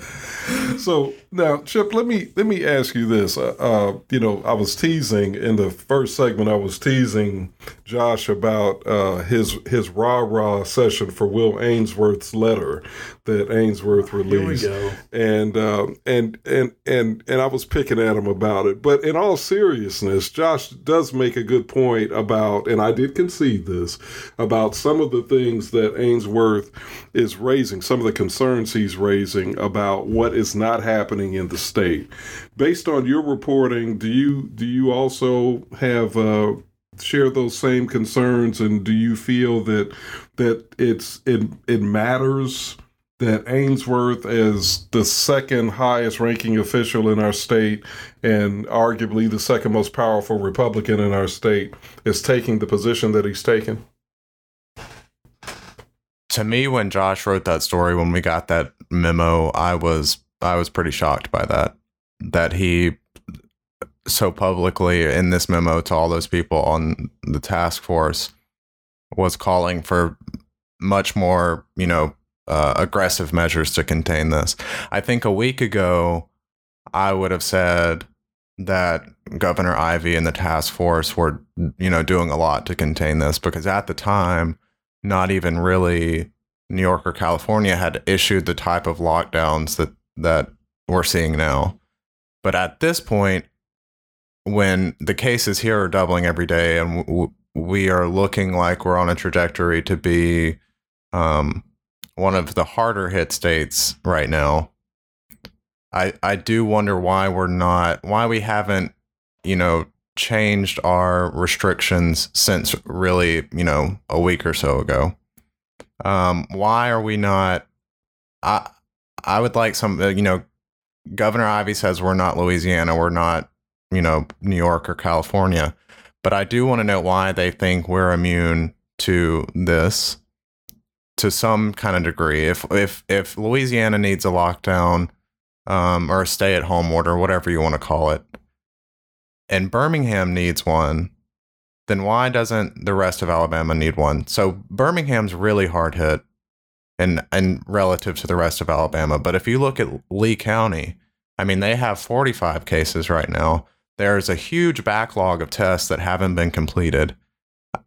So now, Chip, let me let me ask you this. Uh, uh, you know, I was teasing in the first segment. I was teasing Josh about uh, his his rah rah session for Will Ainsworth's letter that Ainsworth released, and um, and and and and I was picking at him about it. But in all seriousness, Josh does make a good point about, and I did concede this about some of the things that Ainsworth is raising, some of the concerns he's raising about what is not happening in the state. Based on your reporting, do you do you also have uh, share those same concerns, and do you feel that that it's it it matters? That Ainsworth is the second highest ranking official in our state and arguably the second most powerful Republican in our state is taking the position that he's taken? To me, when Josh wrote that story, when we got that memo, I was I was pretty shocked by that. That he so publicly in this memo to all those people on the task force was calling for much more, you know, uh, aggressive measures to contain this. I think a week ago, I would have said that Governor Ivey and the task force were, you know, doing a lot to contain this because at the time, not even really New York or California had issued the type of lockdowns that that we're seeing now. But at this point, when the cases here are doubling every day and w- we are looking like we're on a trajectory to be um, one of the harder hit states right now. I I do wonder why we're not why we haven't, you know, changed our restrictions since really, you know, a week or so ago. Um, why are we not I I would like some uh, you know, Governor Ivey says we're not Louisiana, we're not, you know, New York or California. But I do want to know why they think we're immune to this to some kind of degree. If if if Louisiana needs a lockdown um, or a stay at home order, whatever you want to call it, and Birmingham needs one, then why doesn't the rest of Alabama need one? So Birmingham's really hard hit and and relative to the rest of Alabama. But if you look at Lee County, I mean they have 45 cases right now. There's a huge backlog of tests that haven't been completed.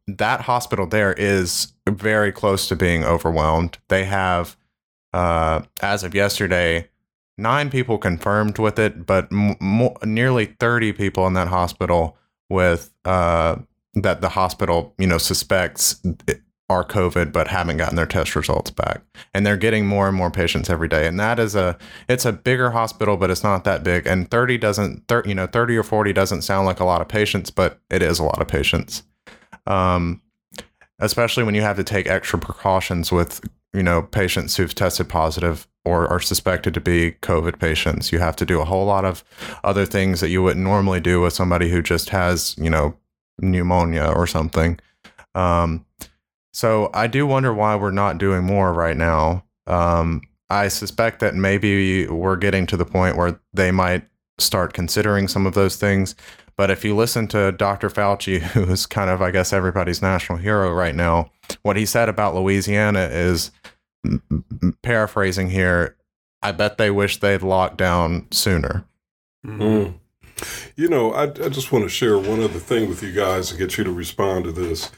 That hospital there is very close to being overwhelmed. They have, uh, as of yesterday, nine people confirmed with it, but m- nearly 30 people in that hospital with uh, that the hospital, you know, suspects are COVID but haven't gotten their test results back. And they're getting more and more patients every day. And that is a it's a bigger hospital, but it's not that big. And 30 doesn't 30, you know, 30 or 40 doesn't sound like a lot of patients, but it is a lot of patients. Um especially when you have to take extra precautions with, you know, patients who've tested positive or are suspected to be COVID patients. You have to do a whole lot of other things that you wouldn't normally do with somebody who just has, you know, pneumonia or something. Um, so I do wonder why we're not doing more right now. Um, I suspect that maybe we're getting to the point where they might start considering some of those things. But if you listen to Dr. Fauci, who's kind of, I guess, everybody's national hero right now, what he said about Louisiana is paraphrasing here. I bet they wish they'd locked down sooner. Mm. You know, I, I just want to share one other thing with you guys to get you to respond to this.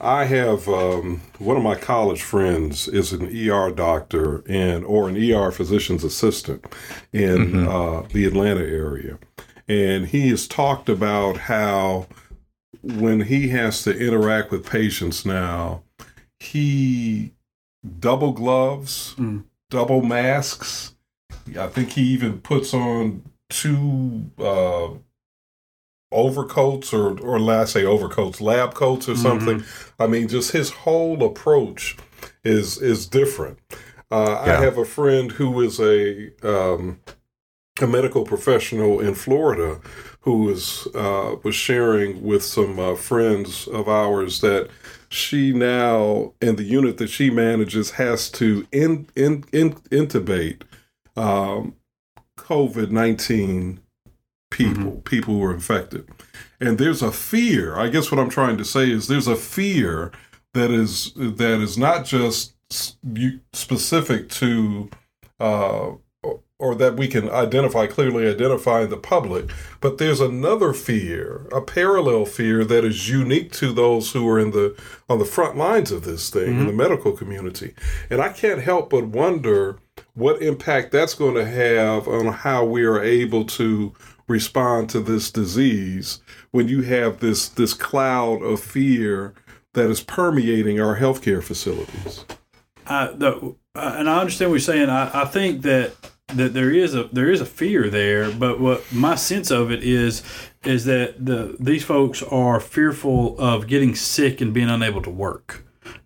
I have um, one of my college friends is an ER doctor and or an ER physician's assistant in mm-hmm. uh, the Atlanta area, and he has talked about how when he has to interact with patients now, he double gloves, mm. double masks. I think he even puts on two uh, overcoats or or last say overcoats, lab coats or something. Mm-hmm. I mean, just his whole approach is is different. Uh, yeah. I have a friend who is a um, a medical professional in Florida who was uh, was sharing with some uh, friends of ours that she now in the unit that she manages has to in, in, in intubate um, COVID nineteen people, mm-hmm. people who are infected. And there's a fear. I guess what I'm trying to say is there's a fear that is that is not just specific to uh, or that we can identify clearly identify in the public but there's another fear a parallel fear that is unique to those who are in the on the front lines of this thing mm-hmm. in the medical community and i can't help but wonder what impact that's going to have on how we are able to respond to this disease when you have this this cloud of fear that is permeating our healthcare facilities. Uh, the, uh, and I understand what you're saying. I, I think that that there is a there is a fear there, but what my sense of it is is that the these folks are fearful of getting sick and being unable to work.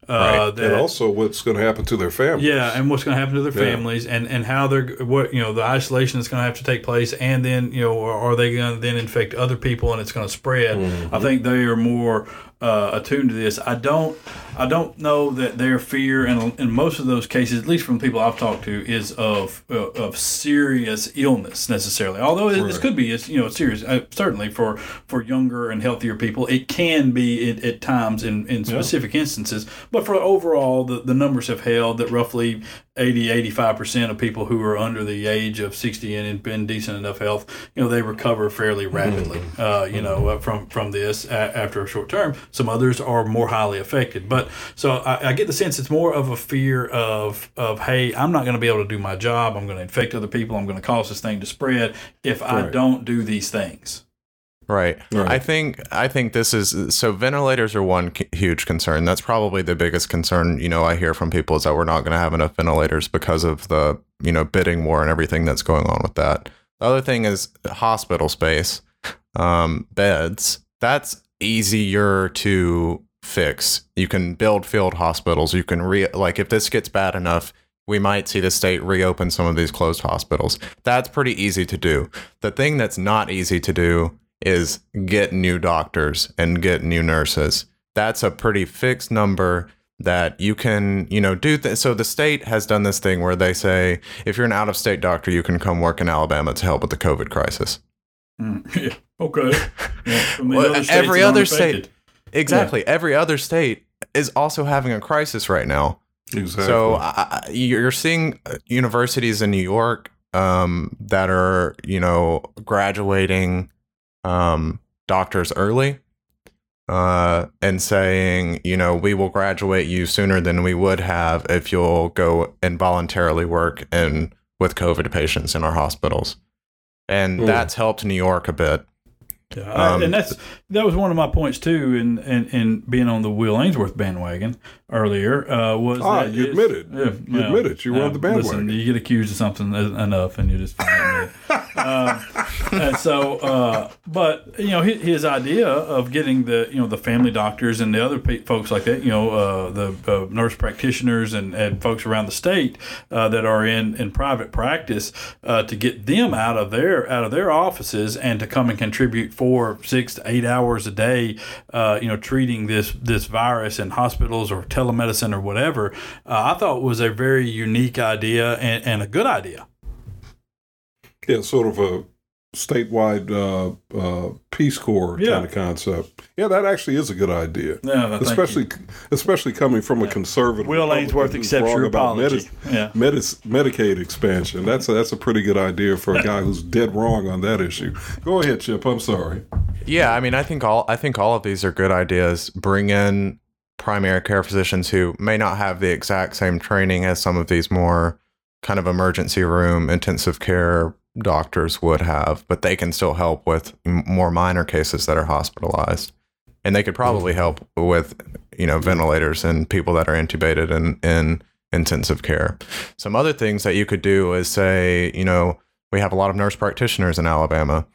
Uh, that, and also what's going to happen to their families. Yeah, and what's going to happen to their families, yeah. and, and how they're what you know the isolation that's going to have to take place, and then you know are they going to then infect other people and it's going to spread? Mm-hmm. I think they are more uh, attuned to this. I don't I don't know that their fear in, in most of those cases, at least from people I've talked to, is of uh, of serious illness necessarily. Although right. this could be it's, you know serious uh, certainly for for younger and healthier people, it can be at, at times in, in specific yeah. instances. But for overall, the, the numbers have held that roughly 80 85% of people who are under the age of 60 and in been decent enough health you know they recover fairly mm-hmm. rapidly uh, you know uh, from from this a- after a short term. Some others are more highly affected. But so I, I, get the sense it's more of a fear of of hey i'm not going to be able to do my job. I'm going to infect other people. I'm going to cause this thing to spread if right. i don't do these things Right. Right. I think I think this is so ventilators are one c- huge concern. That's probably the biggest concern, you know, I hear from people is that we're not going to have enough ventilators because of the, you know, bidding war and everything that's going on with that. The other thing is hospital space, um, beds. That's easier to fix. You can build field hospitals. You can re like if this gets bad enough, we might see the state reopen some of these closed hospitals. That's pretty easy to do. The thing that's not easy to do is get new doctors and get new nurses. That's a pretty fixed number that you can, you know, do. Th- so the state has done this thing where they say if you're an out of state doctor, you can come work in Alabama to help with the COVID crisis. Mm, yeah. Okay. Yeah, Well, other every other state, exactly. Every other state is also having a crisis right now. Exactly. So I- you're seeing uh, universities in New York um, that are, you know, graduating um, doctors early uh, and saying, you know, we will graduate you sooner than we would have if you'll go and voluntarily work in with COVID patients in our hospitals. And Mm. that's helped New York a bit. Yeah, Um, and that's that was one of my points too, in in, in being on the Will Ainsworth bandwagon earlier. Uh, was Ah, that you admitted. yeah, You admitted you were on the listen, bandwagon. you get accused of something enough, and you just find it. um, and so, uh, but you know, his, his idea of getting the you know the family doctors and the other pe- folks like that, you know, uh, the uh, nurse practitioners and, and folks around the state uh, that are in, in private practice uh, to get them out of their out of their offices and to come and contribute four, six to eight hours a day, uh, you know, treating this this virus in hospitals or telemedicine or whatever. Uh, I thought was a very unique idea and, and a good idea. yeah, sort of a statewide uh, uh, Peace Corps Yeah. kind of concept. Yeah, that actually is a good idea. Yeah, thank you. especially especially coming from a conservative. Will Republican Ainsworth accepts your about apology. Medi- Yeah. Medis- Medicaid expansion. That's a, that's a pretty good idea for a guy who's dead wrong on that issue. Go ahead, Chip. I'm sorry. Yeah, I mean, I think all I think all of these are good ideas. Bring in primary care physicians who may not have the exact same training as some of these more kind of emergency room intensive care doctors would have, but they can still help with more minor cases that are hospitalized. And they could mm-hmm. probably help with, you know, ventilators and people that are intubated and in intensive care. Some other things that you could do is say, you know, we have a lot of nurse practitioners in Alabama.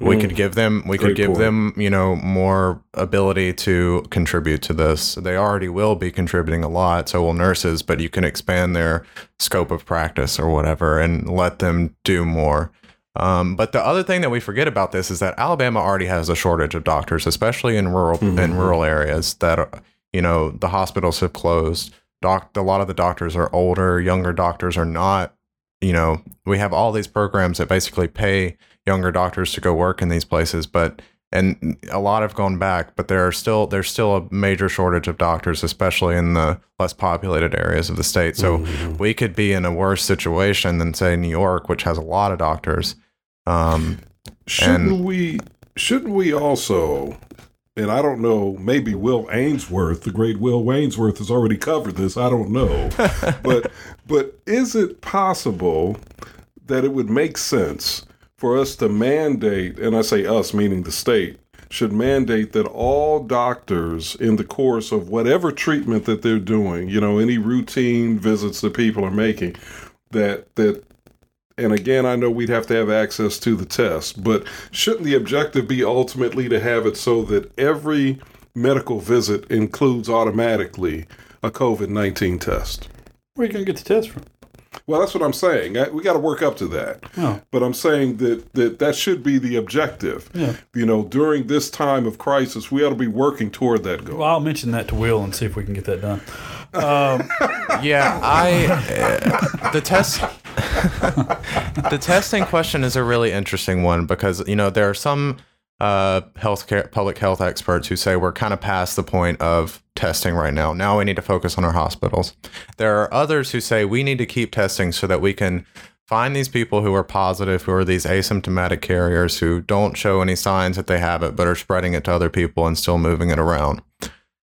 We Mm. could give them we Great could give point. them, you know, more ability to contribute to this. They already will be contributing a lot, so will nurses, but you can expand their scope of practice or whatever and let them do more. Um, but the other thing that we forget about this is that Alabama already has a shortage of doctors, especially in rural in Mhm. rural areas that are, you know the hospitals have closed. Doc, a lot of the doctors are older. Younger doctors are not. You know, we have all these programs that basically pay younger doctors to go work in these places, but and a lot have gone back, but there are still there's still a major shortage of doctors, especially in the less populated areas of the state. So Mhm. we could be in a worse situation than say New York, which has a lot of doctors. Um, Shouldn't And- we? Shouldn't we also? And I don't know. Maybe Will Ainsworth, the great Will Ainsworth, has already covered this. I don't know, but but is it possible that it would make sense for us to mandate, and I say us meaning the state, should mandate that all doctors in the course of whatever treatment that they're doing, you know, any routine visits that people are making, that that and again, I know we'd have to have access to the test, but shouldn't the objective be ultimately to have it so that every medical visit includes automatically a COVID 19 test? Where are you going to get the test from? Well, that's what I'm saying. I- We got to work up to that. Oh. But I'm saying that, that that should be the objective. Yeah. You know, during this time of crisis, we ought to be working toward that goal. Well, I'll mention that to Will and see if we can get that done. Um, yeah, I uh, the test the testing question is a really interesting one because you know there are some uh, healthcare public health experts who say we're kind of past the point of testing right now. Now we need to focus on our hospitals. There are others who say we need to keep testing so that we can find these people who are positive, who are these asymptomatic carriers who don't show any signs that they have it but are spreading it to other people and still moving it around.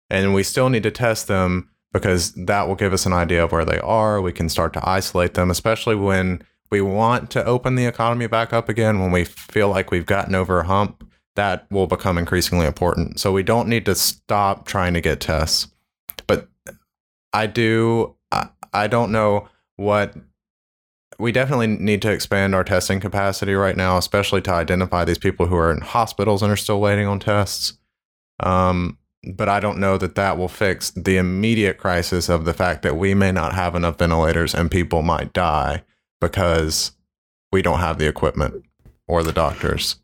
And we still need to test them because that will give us an idea of where they are. We can start to isolate them, especially when we want to open the economy back up again, when we feel like we've gotten over a hump. That will become increasingly important. So we don't need to stop trying to get tests. But I do, I, I don't know what we definitely need to expand our testing capacity right now, especially to identify these people who are in hospitals and are still waiting on tests. Um, but I don't know that that will fix the immediate crisis of the fact that we may not have enough ventilators and people might die because we don't have the equipment or the doctors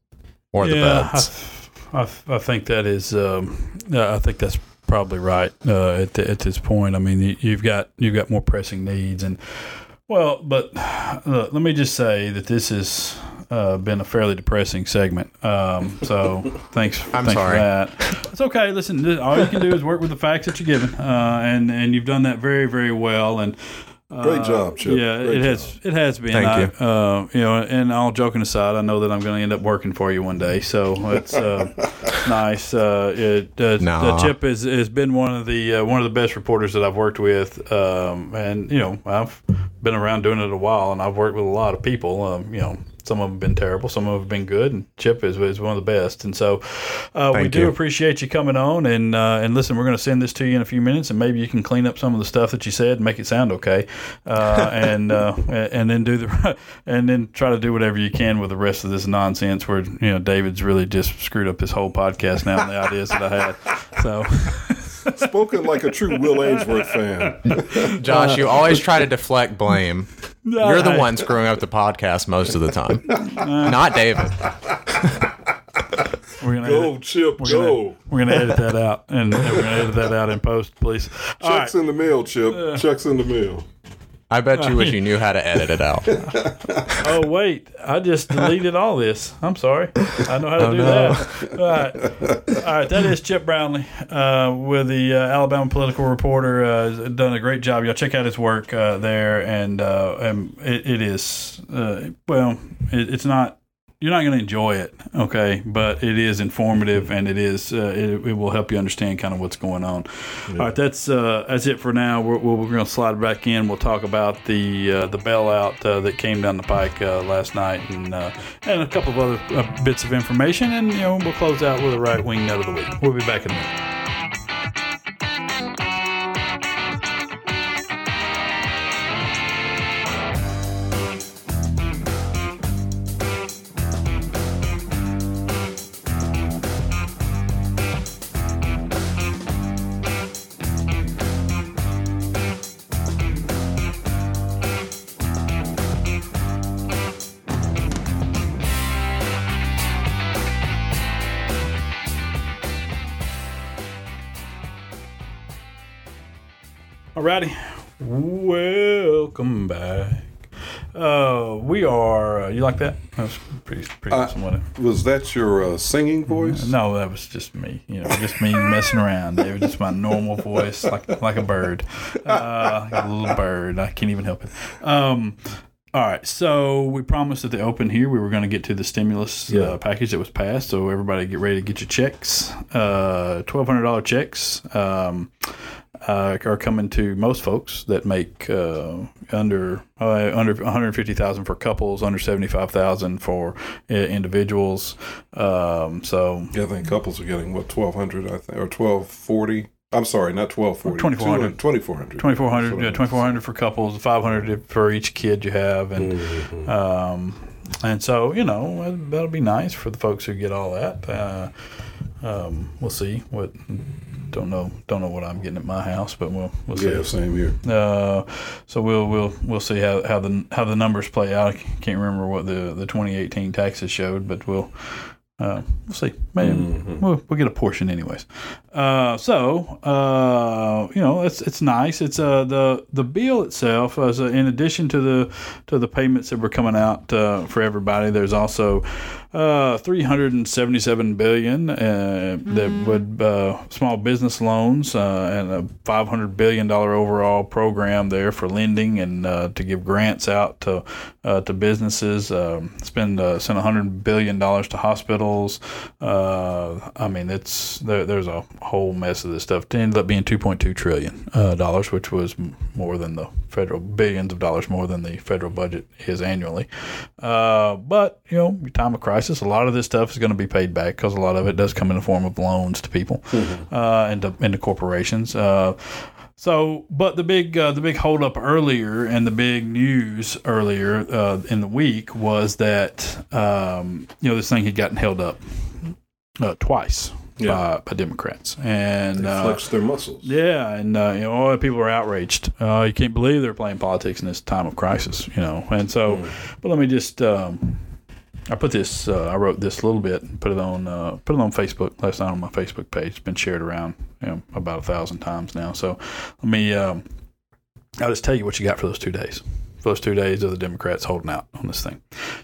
or the beds. I, I, I think that is. Um, I think that's probably right uh, at, the, at this point. I mean, you've got you've got more pressing needs, and well, but let me just say that this has uh, been a fairly depressing segment. Um, so thanks, I'm thanks sorry. for that. It's okay. Listen, all you can do is work with the facts that you're given, uh, and and you've done that very very well. And Great job, Chip. Yeah, Great it has it has been. Thank I, you. Uh, you know, and all joking aside, I know that I'm going to end up working for you one day. So it's uh, nice. Uh, it, uh, Nah. uh, Chip has, has been one of the uh, one of the best reporters that I've worked with, um, and you know I've been around doing it a while, and I've worked with a lot of people. Um, you know. Some of them have been terrible. Some of them have been good, and Chip is, is one of the best. And so, uh, we do you. appreciate you coming on. And uh, and listen, we're going to send this to you in a few minutes, and maybe you can clean up some of the stuff that you said and make it sound okay, uh, and uh, and then do the and then try to do whatever you can with the rest of this nonsense. Where you know David's really just screwed up this whole podcast now and the ideas that I had. So Spoken like a true Will Ainsworth fan. Josh, you always try to deflect blame. You're the I- one screwing up the podcast most of the time, not David. we're gonna Go, edit, Chip, we're gonna, go. we're gonna edit that out, and we're gonna edit that out in post, please. All right. Checks in the mail, Chip. Checks in the mail. I bet you wish you knew how to edit it out. Oh wait, I just deleted all this. I'm sorry. I know how to do that. All right, all right. That is Chip Brownlee uh, with the uh, Alabama Political Reporter. Uh, done a great job. Y'all check out his work uh, there, and uh, and it, it is uh, well, it, it's not. You're not going to enjoy it, okay? But it is informative, and it is uh, it, it will help you understand kind of what's going on. All right, that's uh, that's it for now. We're, we're going to slide back in. We'll talk about the uh, the bailout uh, that came down the pike uh, last night, and uh, and a couple of other uh, bits of information, and you know we'll close out with a right wing nut of the week. We'll be back in a minute. Like that? That was pretty pretty awesome, wasn't it? Was that your uh, singing voice? No, that was just me. You know, just me messing around. It was just my normal voice, like like a bird, uh, like a little bird. I can't even help it. Um, all right, so we promised at the open here we were going to get to the stimulus Yeah. uh, package that was passed. So everybody get ready to get your checks. Uh, Twelve hundred dollar checks. Um, uh, are coming to most folks that make uh, under uh, under 150,000 for couples, under 75,000 for uh, individuals. Um, so Yeah, I think couples are getting what twelve hundred, I think, or twelve forty. I'm sorry, not twelve forty. 2400. Twenty four hundred. 2,400, yeah, 2,400 for couples, 500 for each kid you have, and Mm-hmm. um, and so you know that'll be nice for the folks who get all that. Uh, um, we'll see what. Don't know. Don't know what I'm getting at my house, but we'll we'll see. Yeah, same here. Uh, so we'll we'll we'll see how, how the how the numbers play out. I can't remember what the, the 2018 taxes showed, but we'll uh, we'll see. Maybe we'll, we'll get a portion anyways. Uh, so uh, you know it's it's nice. It's uh, the the bill itself. Uh, in addition to the to the payments that were coming out uh, for everybody, there's also uh, 377 billion uh, that would uh, small business loans uh, and a 500 billion dollar overall program there for lending and uh, to give grants out to uh, to businesses. Um, spend uh, send 100 billion dollars to hospitals. Uh, I mean, it's there, there's a whole mess of this stuff. It ended up being 2.2 trillion uh, dollars, which was more than the federal billions of dollars more than the federal budget is annually. Uh, but you know, your time of crisis crisis. A lot of this stuff is going to be paid back because a lot of it does come in the form of loans to people uh, and, to, and to corporations. Uh, so, but the big uh, the big holdup earlier and the big news earlier uh, in the week was that um, you know this thing had gotten held up uh, twice Yeah. by, by Democrats and uh, Flex their muscles. yeah, and uh, you know, all the people are outraged. Uh, you can't believe they're playing politics in this time of crisis. You know, and so, but let me just. Um, I put this. Uh, I wrote this a little bit. and Put it on. Uh, put it on Facebook last night on my Facebook page. It's been shared around you know, about a thousand times now. So let me. Um, I'll just tell you what you got for those two days. For those two days of the Democrats holding out on this thing,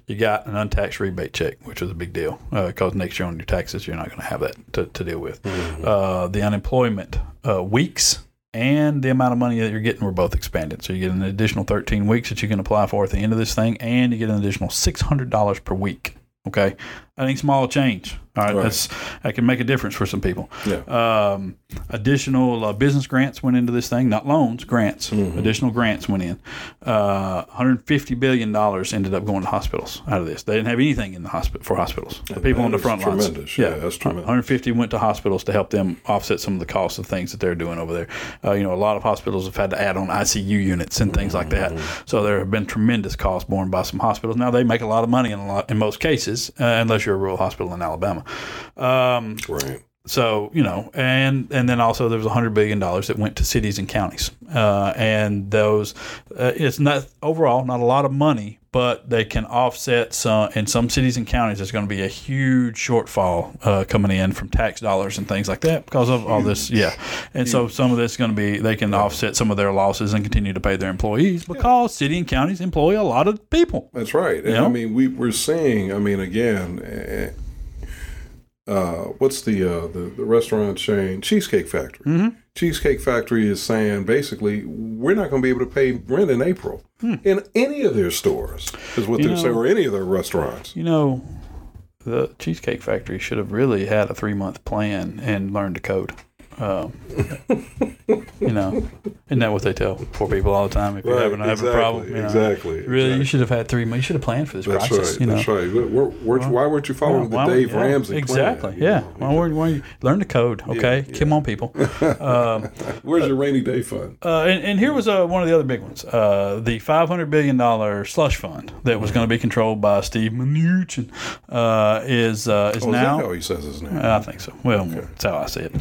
you got an untaxed rebate check, which is a big deal because next year on your taxes you're not going to have that to, to deal with. Uh, the unemployment uh, weeks and the amount of money that you're getting were both expanded. So you get an additional 13 weeks that you can apply for at the end of this thing, and you get an additional $600 per week. Okay, that ain't small change. All right, Right. that's that can make a difference for some people. Yeah. Um, additional uh, business grants went into this thing, not loans, grants. Additional grants went in. Uh, 150 billion dollars ended up going to hospitals out of this. They didn't have anything in the hospital for hospitals. The people on the front lines. tremendous. Yeah, that's tremendous. 150 went to hospitals to help them offset some of the costs of things that they're doing over there. Uh, you know, a lot of hospitals have had to add on ICU units and things like that. So there have been tremendous costs borne by some hospitals. Now they make a lot of money in a lot in most cases, uh, unless you're a rural hospital in Alabama. Um, Right. So you know, and and then also there was hundred billion dollars that went to cities and counties, uh, and those uh, it's not overall not a lot of money, but they can offset some. In some cities and counties, there's going to be a huge shortfall uh, coming in from tax dollars and things like that because of all this. Yeah, and so some of this is going to be they can offset some of their losses and continue to pay their employees because city and counties employ a lot of people. That's right. And Yeah. I mean, we we're seeing. I mean, again, eh, uh, what's the, uh, the the restaurant chain Cheesecake Factory? Mm-hmm. Cheesecake Factory is saying basically we're not going to be able to pay rent in April in any of their stores, is what Hmm. You they're saying, or any of their restaurants. You know, the Cheesecake Factory should have really had a three month plan and learned to code. Um, you know, isn't that what they tell poor people all the time? If you're having, having a problem, you know, exactly. really, you should have had three months. You should have planned for this That's crisis. right. you know, That's right. Where- where- why weren't you following the Dave yeah, Ramsey Exactly. plan? Yeah. You know? Why weren't- why you learn the code? Okay. Come on, people. Um, Where's your rainy day fund? Uh, and, and here was uh, one of the other big ones: uh, the five hundred billion dollar slush fund that was going to be controlled by Steve Mnuchin uh, is uh, is Oh, is now. that how he says his name? I think so. Well, that's how I see it.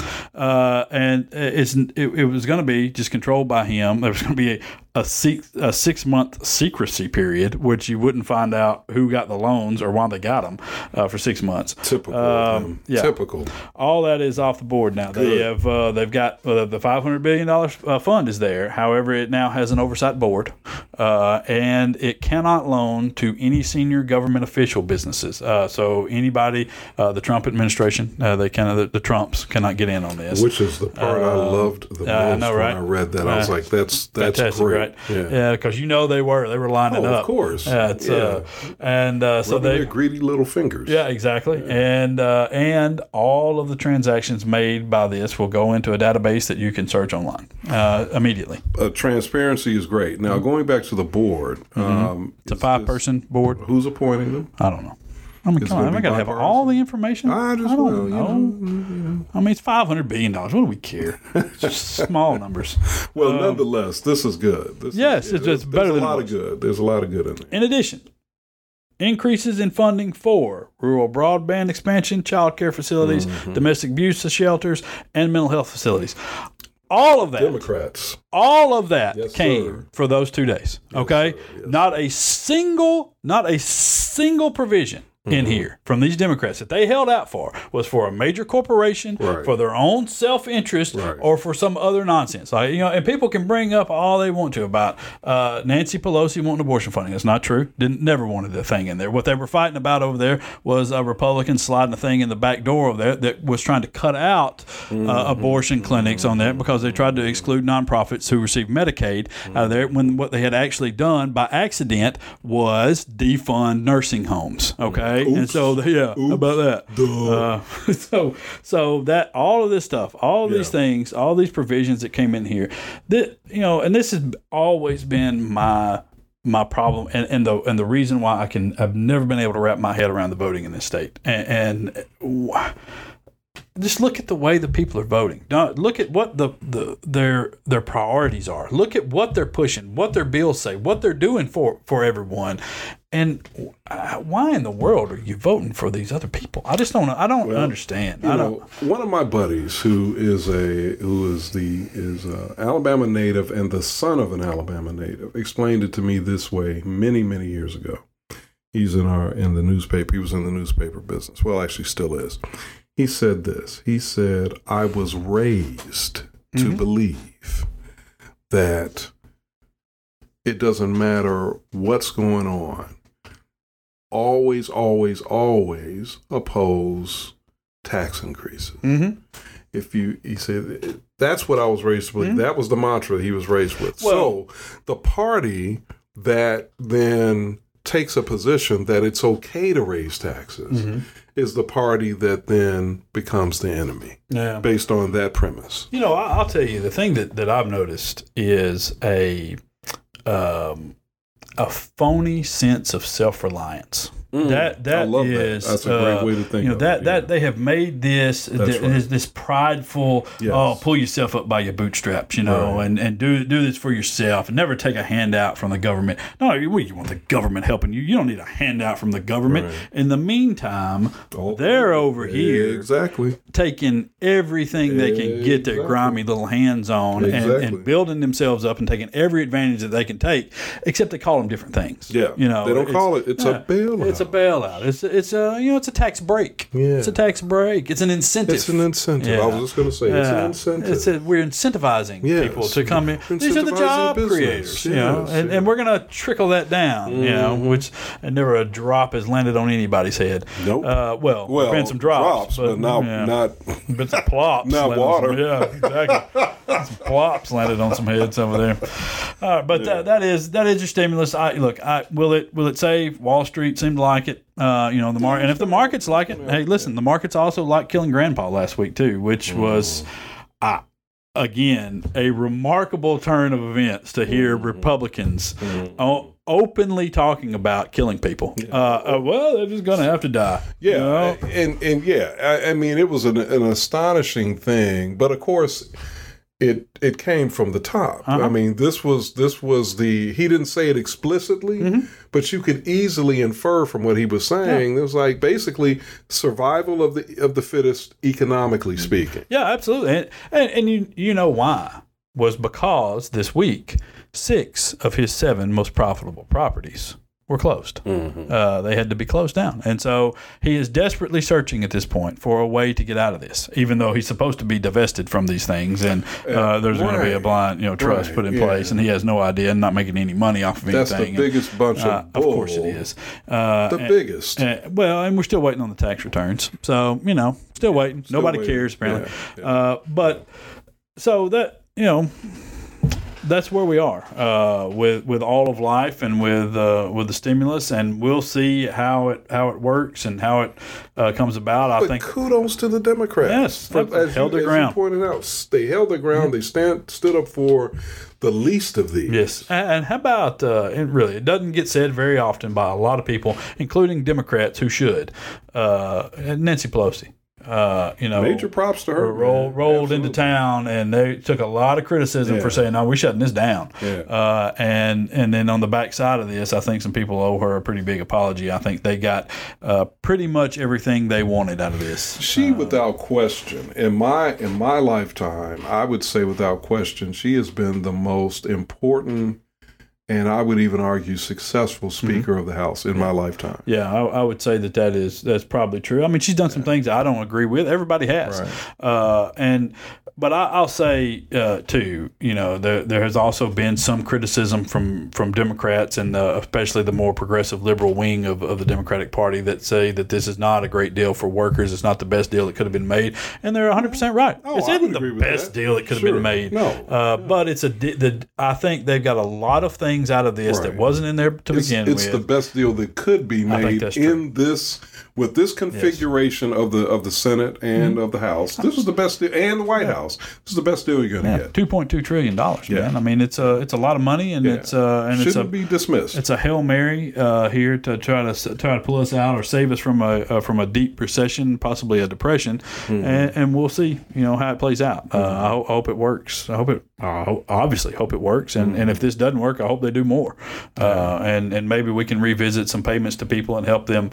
Uh, and it's it, it was going to be just controlled by him. There was going to be a, a six a six month secrecy period, which you wouldn't find out who got the loans or why they got them uh, for six months. Typical. Um, um, yeah. Typical. All that is off the board now. They have uh, they've got uh, the five hundred billion dollars uh, fund is there. However, it now has an oversight board, uh, and it cannot loan to any senior government official businesses. Uh, so anybody, uh, the Trump administration, uh, they kind of the, the Trumps cannot get in on this. Which is the part I loved the most I know, right? when I read that. I was like, "That's that's Fantastic, great." Right? Yeah. Yeah, because you know they were they were lining Oh, of up. course. Yeah, it's, Uh, and uh, so they their greedy little fingers. Yeah, exactly. And uh, and all of the transactions made by this will go into a database that you can search online uh, immediately. Uh, transparency is great. Now, going back to the board, um, It's a five person board. who's appointing them? I don't know. I mean, come on, am I going to have all the information? I just don't well, you know. know, I mean, it's five hundred billion dollars. What do we care? It's just small numbers. Well, nonetheless, this is good. This Um, Yes, is, it's- it's better there's than a lot of good. There's a lot of good in there. In addition, increases in funding for rural broadband expansion, child care facilities, Mm-hmm. domestic abuse shelters, and mental health facilities. All of that. Democrats. all of that Yes, came sir. for those two days. Okay, sir. Yes, not a single, not a single provision in Mm-hmm. here from these Democrats that they held out for was for a major corporation Right. for their own self interest Right. or for some other nonsense. Like you know, and people can bring up all they want to about uh, Nancy Pelosi wanting abortion funding. That's not true. Didn't never wanted the thing in there. What they were fighting about over there was a Republican sliding a thing in the back door over there that was trying to cut out Mm-hmm. uh, abortion clinics on that because they tried to exclude nonprofits who receive Medicaid out of there. When what they had actually done by accident was defund nursing homes. Okay, and so yeah, how about that. Uh, so so that all of this stuff, all these things, all these provisions that came in here, that you know, and this has always been my my problem and, and the and the reason why I can I've never been able to wrap my head around the voting in this state and, and just look at the way the people are voting. Don't, look at what the, the their their priorities are. Look at what they're pushing, what their bills say, what they're doing for for everyone. And uh, why in the world are you voting for these other people? I just don't. I don't understand. I don't. one of my buddies who is a who is the is a Alabama native and the son of an Alabama native explained it to me this way many many years ago. He's in our in the newspaper. He was in the newspaper business. Well, actually, still is. He said this. He said, "I was raised to believe that it doesn't matter what's going on. Always, always, always oppose tax increases." Mm-hmm. if you he said that's what I was raised with. That was the mantra he was raised with. Well- so the party that then takes a position that it's okay to raise taxes is the party that then becomes the enemy Yeah. based on that premise. You know, I, I'll tell you the thing that, that I've noticed is a um, a phony sense of self reliance. That that Mm. I love that. is, That's a great uh, way to think You know that it, that yeah. they have made this th- right. this, this prideful. Yes. Oh, pull yourself up by your bootstraps, you know, Right. and, and do do this for yourself, and never take a handout from the government. No, you, you want the government helping you. You don't need a handout from the government. Right. In the meantime, Oh, they're over here Exactly. taking everything they can get their grimy little hands on and, Exactly. and building themselves up and taking every advantage that they can take, except they call them different things. Yeah. you know, They don't call it- it's a yeah, bailout. It's a bailout. It's it's a you know it's a tax break. Yeah. it's a tax break. It's an incentive. It's an incentive. I was just going to say it's an incentive. It's a, we're incentivizing Yes. people to come in. These are the job business. creators, you know, Yes, and, and we're going to trickle that down, you know, Mm-hmm. which never a drop has landed on anybody's head. Nope. Uh, well, well, been some drops, but, not yeah. not Been some plops. Not on some- water. yeah, exactly. some plops landed on some heads over there. All right, but that, that is that is your stimulus. I look. I will it will it save Wall Street? Seemed to like it. Uh, you know the market, and if the markets like it, hey, listen, the markets also like killing Grandpa last week too, which was, uh, again, a remarkable turn of events to hear Republicans o- openly talking about killing people. Uh, uh, well, they're just going to have to die. Yeah, you know? and and yeah, I, I mean, it was an, an astonishing thing, but of course, it it came from the top. Uh-huh. I mean, this was this was the he didn't say it explicitly, Mm-hmm. but you could easily infer from what he was saying. It was like basically survival of the of the fittest, economically speaking. Yeah, absolutely. And, and, and you, you know why? Was because this week, six of his seven most profitable properties were closed. Uh, they had to be closed down. And so he is desperately searching at this point for a way to get out of this, even though he's supposed to be divested from these things. And uh, there's going to be a blind you know, trust Right, put in yeah. place, and he has no idea and not making any money off of That's anything. the And, biggest bunch of uh, bull. of course it is. Uh, The and- biggest. uh, well, and we're still waiting on the tax returns. So, you know, still waiting. Nobody waiting. cares, apparently. Yeah, Uh, but so that, you know, that's where we are uh, with with all of life and with uh, with the stimulus, and we'll see how it how it works and how it uh, comes about. I But think kudos to the Democrats. Yes, For- they as held you, their ground. pointed out, they held their ground. They stand stood up for the least of these. Yes, and and how about uh, and really, it doesn't get said very often by a lot of people, including Democrats who should. Uh, Nancy Pelosi, uh, you know, Major props to her. roll, rolled into town, and they took a lot of criticism for saying, "No, we're shutting this down." Yeah. Uh, and and then on the backside of this, I think some people owe her a pretty big apology. I think they got uh, pretty much everything they wanted out of this. She, without question, in my in my lifetime, I would say without question, she has been the most important, and I would even argue successful Mm-hmm. Speaker of the House in my lifetime. Yeah, I, I would say that that is that's probably true. I mean, she's done some things I don't agree with. Everybody has, Right. uh, and but I, I'll say uh, too, you know, there there has also been some criticism from from Democrats and uh, especially the more progressive liberal wing of, of the Democratic Party that say that this is not a great deal for workers. It's not the best deal that could have been made, and they're 100 percent right. Oh, it's isn't the best that. deal that could have been made. No. uh, but it's a the I think they've got a lot of things things out of this that wasn't in there to It's, begin it's with. It's the best deal that could be made in this with this configuration of the of the Senate and Mm-hmm. of the House. This is the best deal, and the White House. This is the best deal you're going to get. two point two trillion dollars, Yeah. man. I mean, it's a it's a lot of money, and Yeah. it's uh and it's a be dismissed. it's a hail mary uh, here to try to try to pull us out or save us from a uh, from a deep recession, possibly a depression, Mm-hmm. and, and we'll see you know how it plays out. Uh, I, ho- I hope it works. I hope it. I ho- obviously hope it works, and, and if Mm-hmm. this doesn't work, I hope they do more, uh, and and maybe we can revisit some payments to people and help them,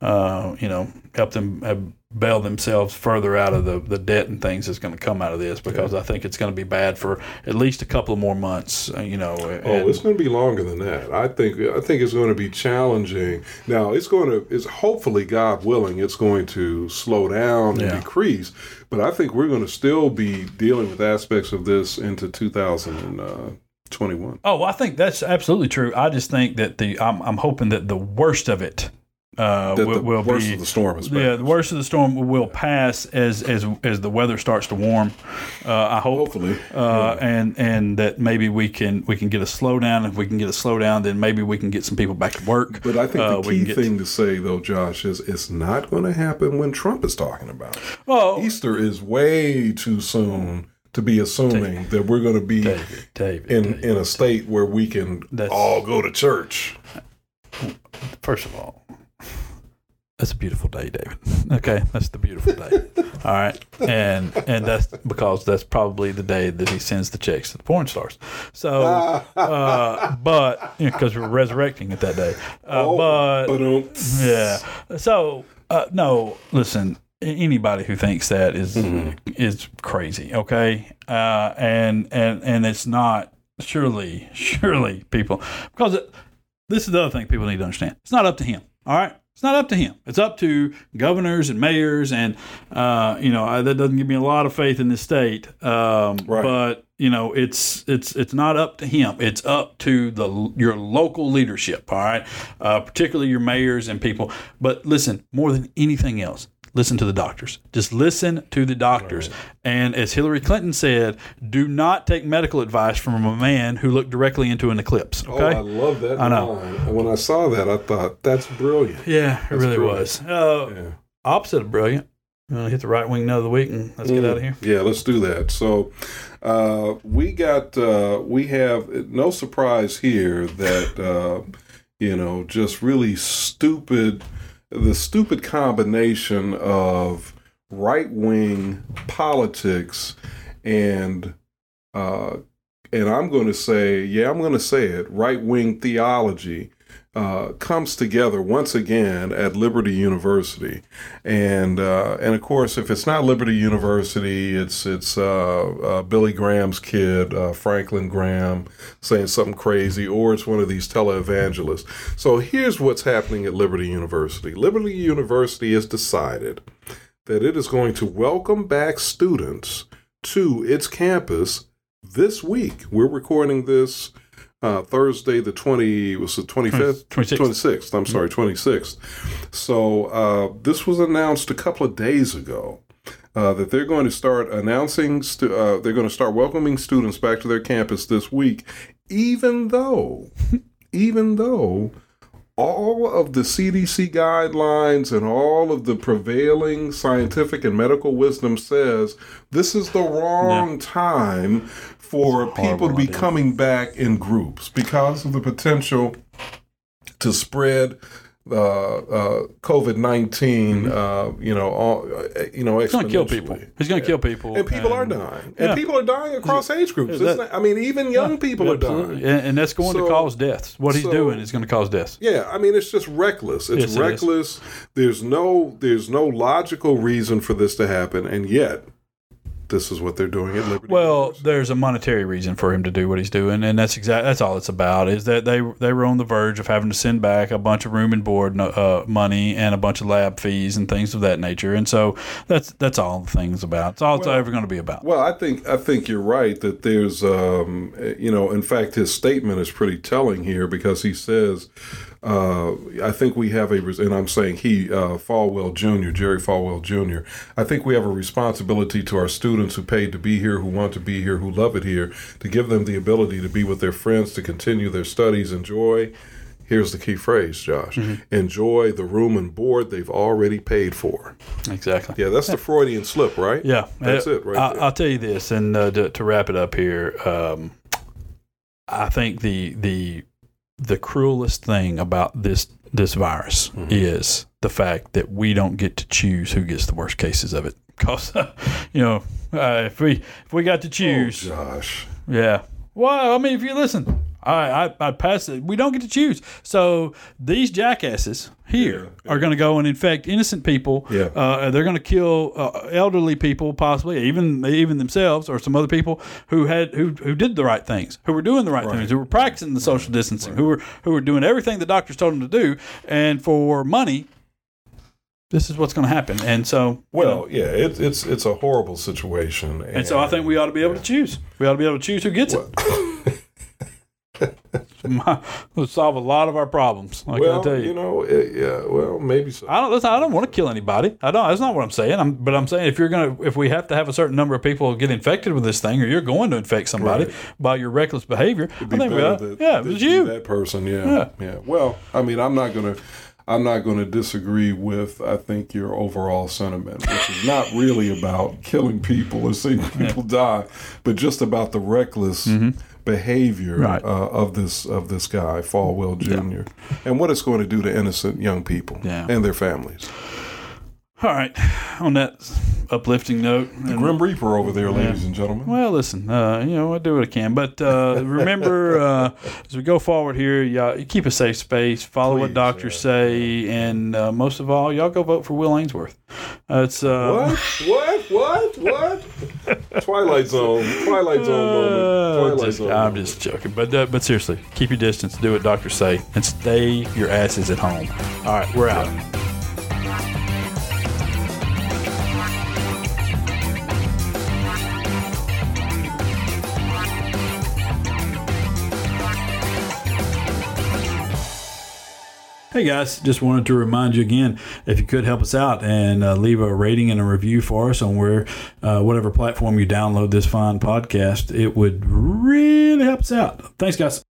uh, you know, help them. Uh, bail themselves further out of the, the debt and things that's going to come out of this because I think it's going to be bad for at least a couple of more months, uh, you know. Oh, it's going to be longer than that. I think. I think it's going to be challenging. Now, it's going to. It's hopefully, God willing, it's going to slow down and Yeah. decrease. But I think we're going to still be dealing with aspects of this into 2021. Oh, well, I think that's absolutely true. I just think that the I'm, I'm hoping that the worst of it uh, will, the will worst be of the storm is. yeah, the worst of the storm will pass as as as the weather starts to warm. Uh, I hope. Hopefully. Uh, and and that maybe we can we can get a slowdown. If we can get a slowdown, then maybe we can get some people back to work. But I think Uh, the key thing to say, though, Josh, is it's not going to happen when Trump is talking about it. Oh, Easter is way too soon to be assuming that we're going to be David, David, in David. in a state where we can all go to church. First of all, that's a beautiful day, David. Okay, that's the beautiful day. all right, and and that's because that's probably the day that he sends the checks to the porn stars. So, uh, but because we're resurrecting it that day. Uh, Oh, but Ba-dum. yeah, so uh, no, listen. Anybody who thinks that is- Mm-hmm. is crazy. Okay, uh, and and and it's not surely surely people because it, this is the other thing people need to understand. It's not up to him. All right. It's not up to him. It's up to governors and mayors, and uh, you know I, that doesn't give me a lot of faith in this state. Um, Right. But you know it's it's it's not up to him. It's up to the your local leadership. All right, uh, particularly your mayors and people. But listen, more than anything else, listen to the doctors. Just listen to the doctors. And as Hillary Clinton said, do not take medical advice from a man who looked directly into an eclipse. Oh, Okay. I love that I know. line. When I saw that, I thought that's brilliant. yeah, it really brilliant. was. Uh, Yeah. Opposite of brilliant. Want hit the right wing another week and let's get Mm. out of here. Yeah, let's do that. So, uh, we got uh, we have no surprise here that uh, you know just really stupid the stupid combination of right wing politics and uh, and I'm going to say yeah I'm going to say it right wing theology. Uh, comes together once again at Liberty University, and uh, and of course, if it's not Liberty University, it's it's uh, uh, Billy Graham's kid, uh, Franklin Graham, saying something crazy, or it's one of these televangelists. So here's what's happening at Liberty University. Liberty University has decided that it is going to welcome back students to its campus this week. We're recording this uh, Thursday, the 20, was the 25th? 26th. 26th. I'm sorry, 26th. So uh, this was announced a couple of days ago. Uh, that they're going to start announcing, stu- uh, they're going to start welcoming students back to their campus this week, even though, even though all of the CDC guidelines and all of the prevailing scientific and medical wisdom says this is the wrong time for It's a horrible people to be idea. coming back in groups because of the potential to spread uh, uh, COVID 19 uh, you know, all, uh, you know, Mm-hmm. He's going to kill people. He's going to kill people. And people are dying. And Yeah. people are dying across age groups. That- not- I mean, even young people are dying. And, and that's going So- to cause deaths. What he's so- doing is going to cause deaths. Yeah, I mean it's just reckless. It's Yes, it reckless. There's no there's no logical reason for this to happen, and yet this is what they're doing at Liberty. Well, University. there's a monetary reason for him to do what he's doing, and that's exact. That's all it's about. Is that they they were on the verge of having to send back a bunch of room and board uh, money and a bunch of lab fees and things of that nature, and so that's that's all the things about. It's all it's ever going to be about. Well, I think I think you're right that there's, um, you know, in fact, his statement is pretty telling here because he says uh, I think we have a, and I'm saying he, uh, Falwell Jr., Jerry Falwell Jr., I think we have a responsibility to our students who paid to be here, who want to be here, who love it here, to give them the ability to be with their friends, to continue their studies, enjoy. Here's the key phrase, Josh. Enjoy the room and board they've already paid for. Exactly. Yeah, that's the Freudian slip, right? Yeah, That's Uh, it right I, there. I'll tell you this, and uh, to, to wrap it up here, um, I think the the the cruelest thing about this this virus Mm-hmm. is the fact that we don't get to choose who gets the worst cases of it. Because you know, uh, if we if we got to choose, Oh, Josh. yeah. Well, I mean, if you listen, I I, I pass it. We don't get to choose. So these jackasses here Yeah, are going to go and infect innocent people. Yeah. Uh, they're going to kill uh, elderly people, possibly even even themselves or some other people who had who who did the right things, who were doing the right, Right. things, who were practicing the social distancing, who were who were doing everything the doctors told them to do, and for money. This is what's going to happen, and so you Well, know, yeah, it's it's it's a horrible situation, and so I think we ought to be able to choose. We ought to be able to choose who gets it. It'll solve a lot of our problems. Like I well, tell you know, it, yeah, well, maybe so. I don't. Listen, I don't want to kill anybody. I don't. That's not what I'm saying. I'm, but I'm saying if you're gonna, if we have to have a certain number of people get infected with this thing, or you're going to infect somebody Right. by your reckless behavior, I It'd be think we ought, that- yeah, it was you. that person. Yeah, Yeah. yeah, Well, I mean, I'm not gonna. I'm not going to disagree with, I think, your overall sentiment, which is not really about killing people or seeing people die, but just about the reckless mm-hmm. Behavior. Right. uh, of this of this guy, Falwell Jr., and what it's going to do to innocent young people Yeah. and their families. All right. On that uplifting note, and- Grim Reaper over there, ladies and gentlemen. Well, listen, uh, you know, I do what I can, but uh, remember, uh, as we go forward here, y'all keep a safe space, follow what doctors yeah. say, and uh, most of all, y'all go vote for Will Ainsworth. Uh, it's uh, What? What? What? What? Twilight Zone. Twilight Zone Uh, moment. Twilight just- Zone. I'm moment. just joking, but uh, but seriously, keep your distance, do what doctors say, and stay your asses at home. All right, we're out. Hey guys, just wanted to remind you again if you could help us out and uh, leave a rating and a review for us on where uh, whatever platform you download this fine podcast, it would really help us out. Thanks, guys.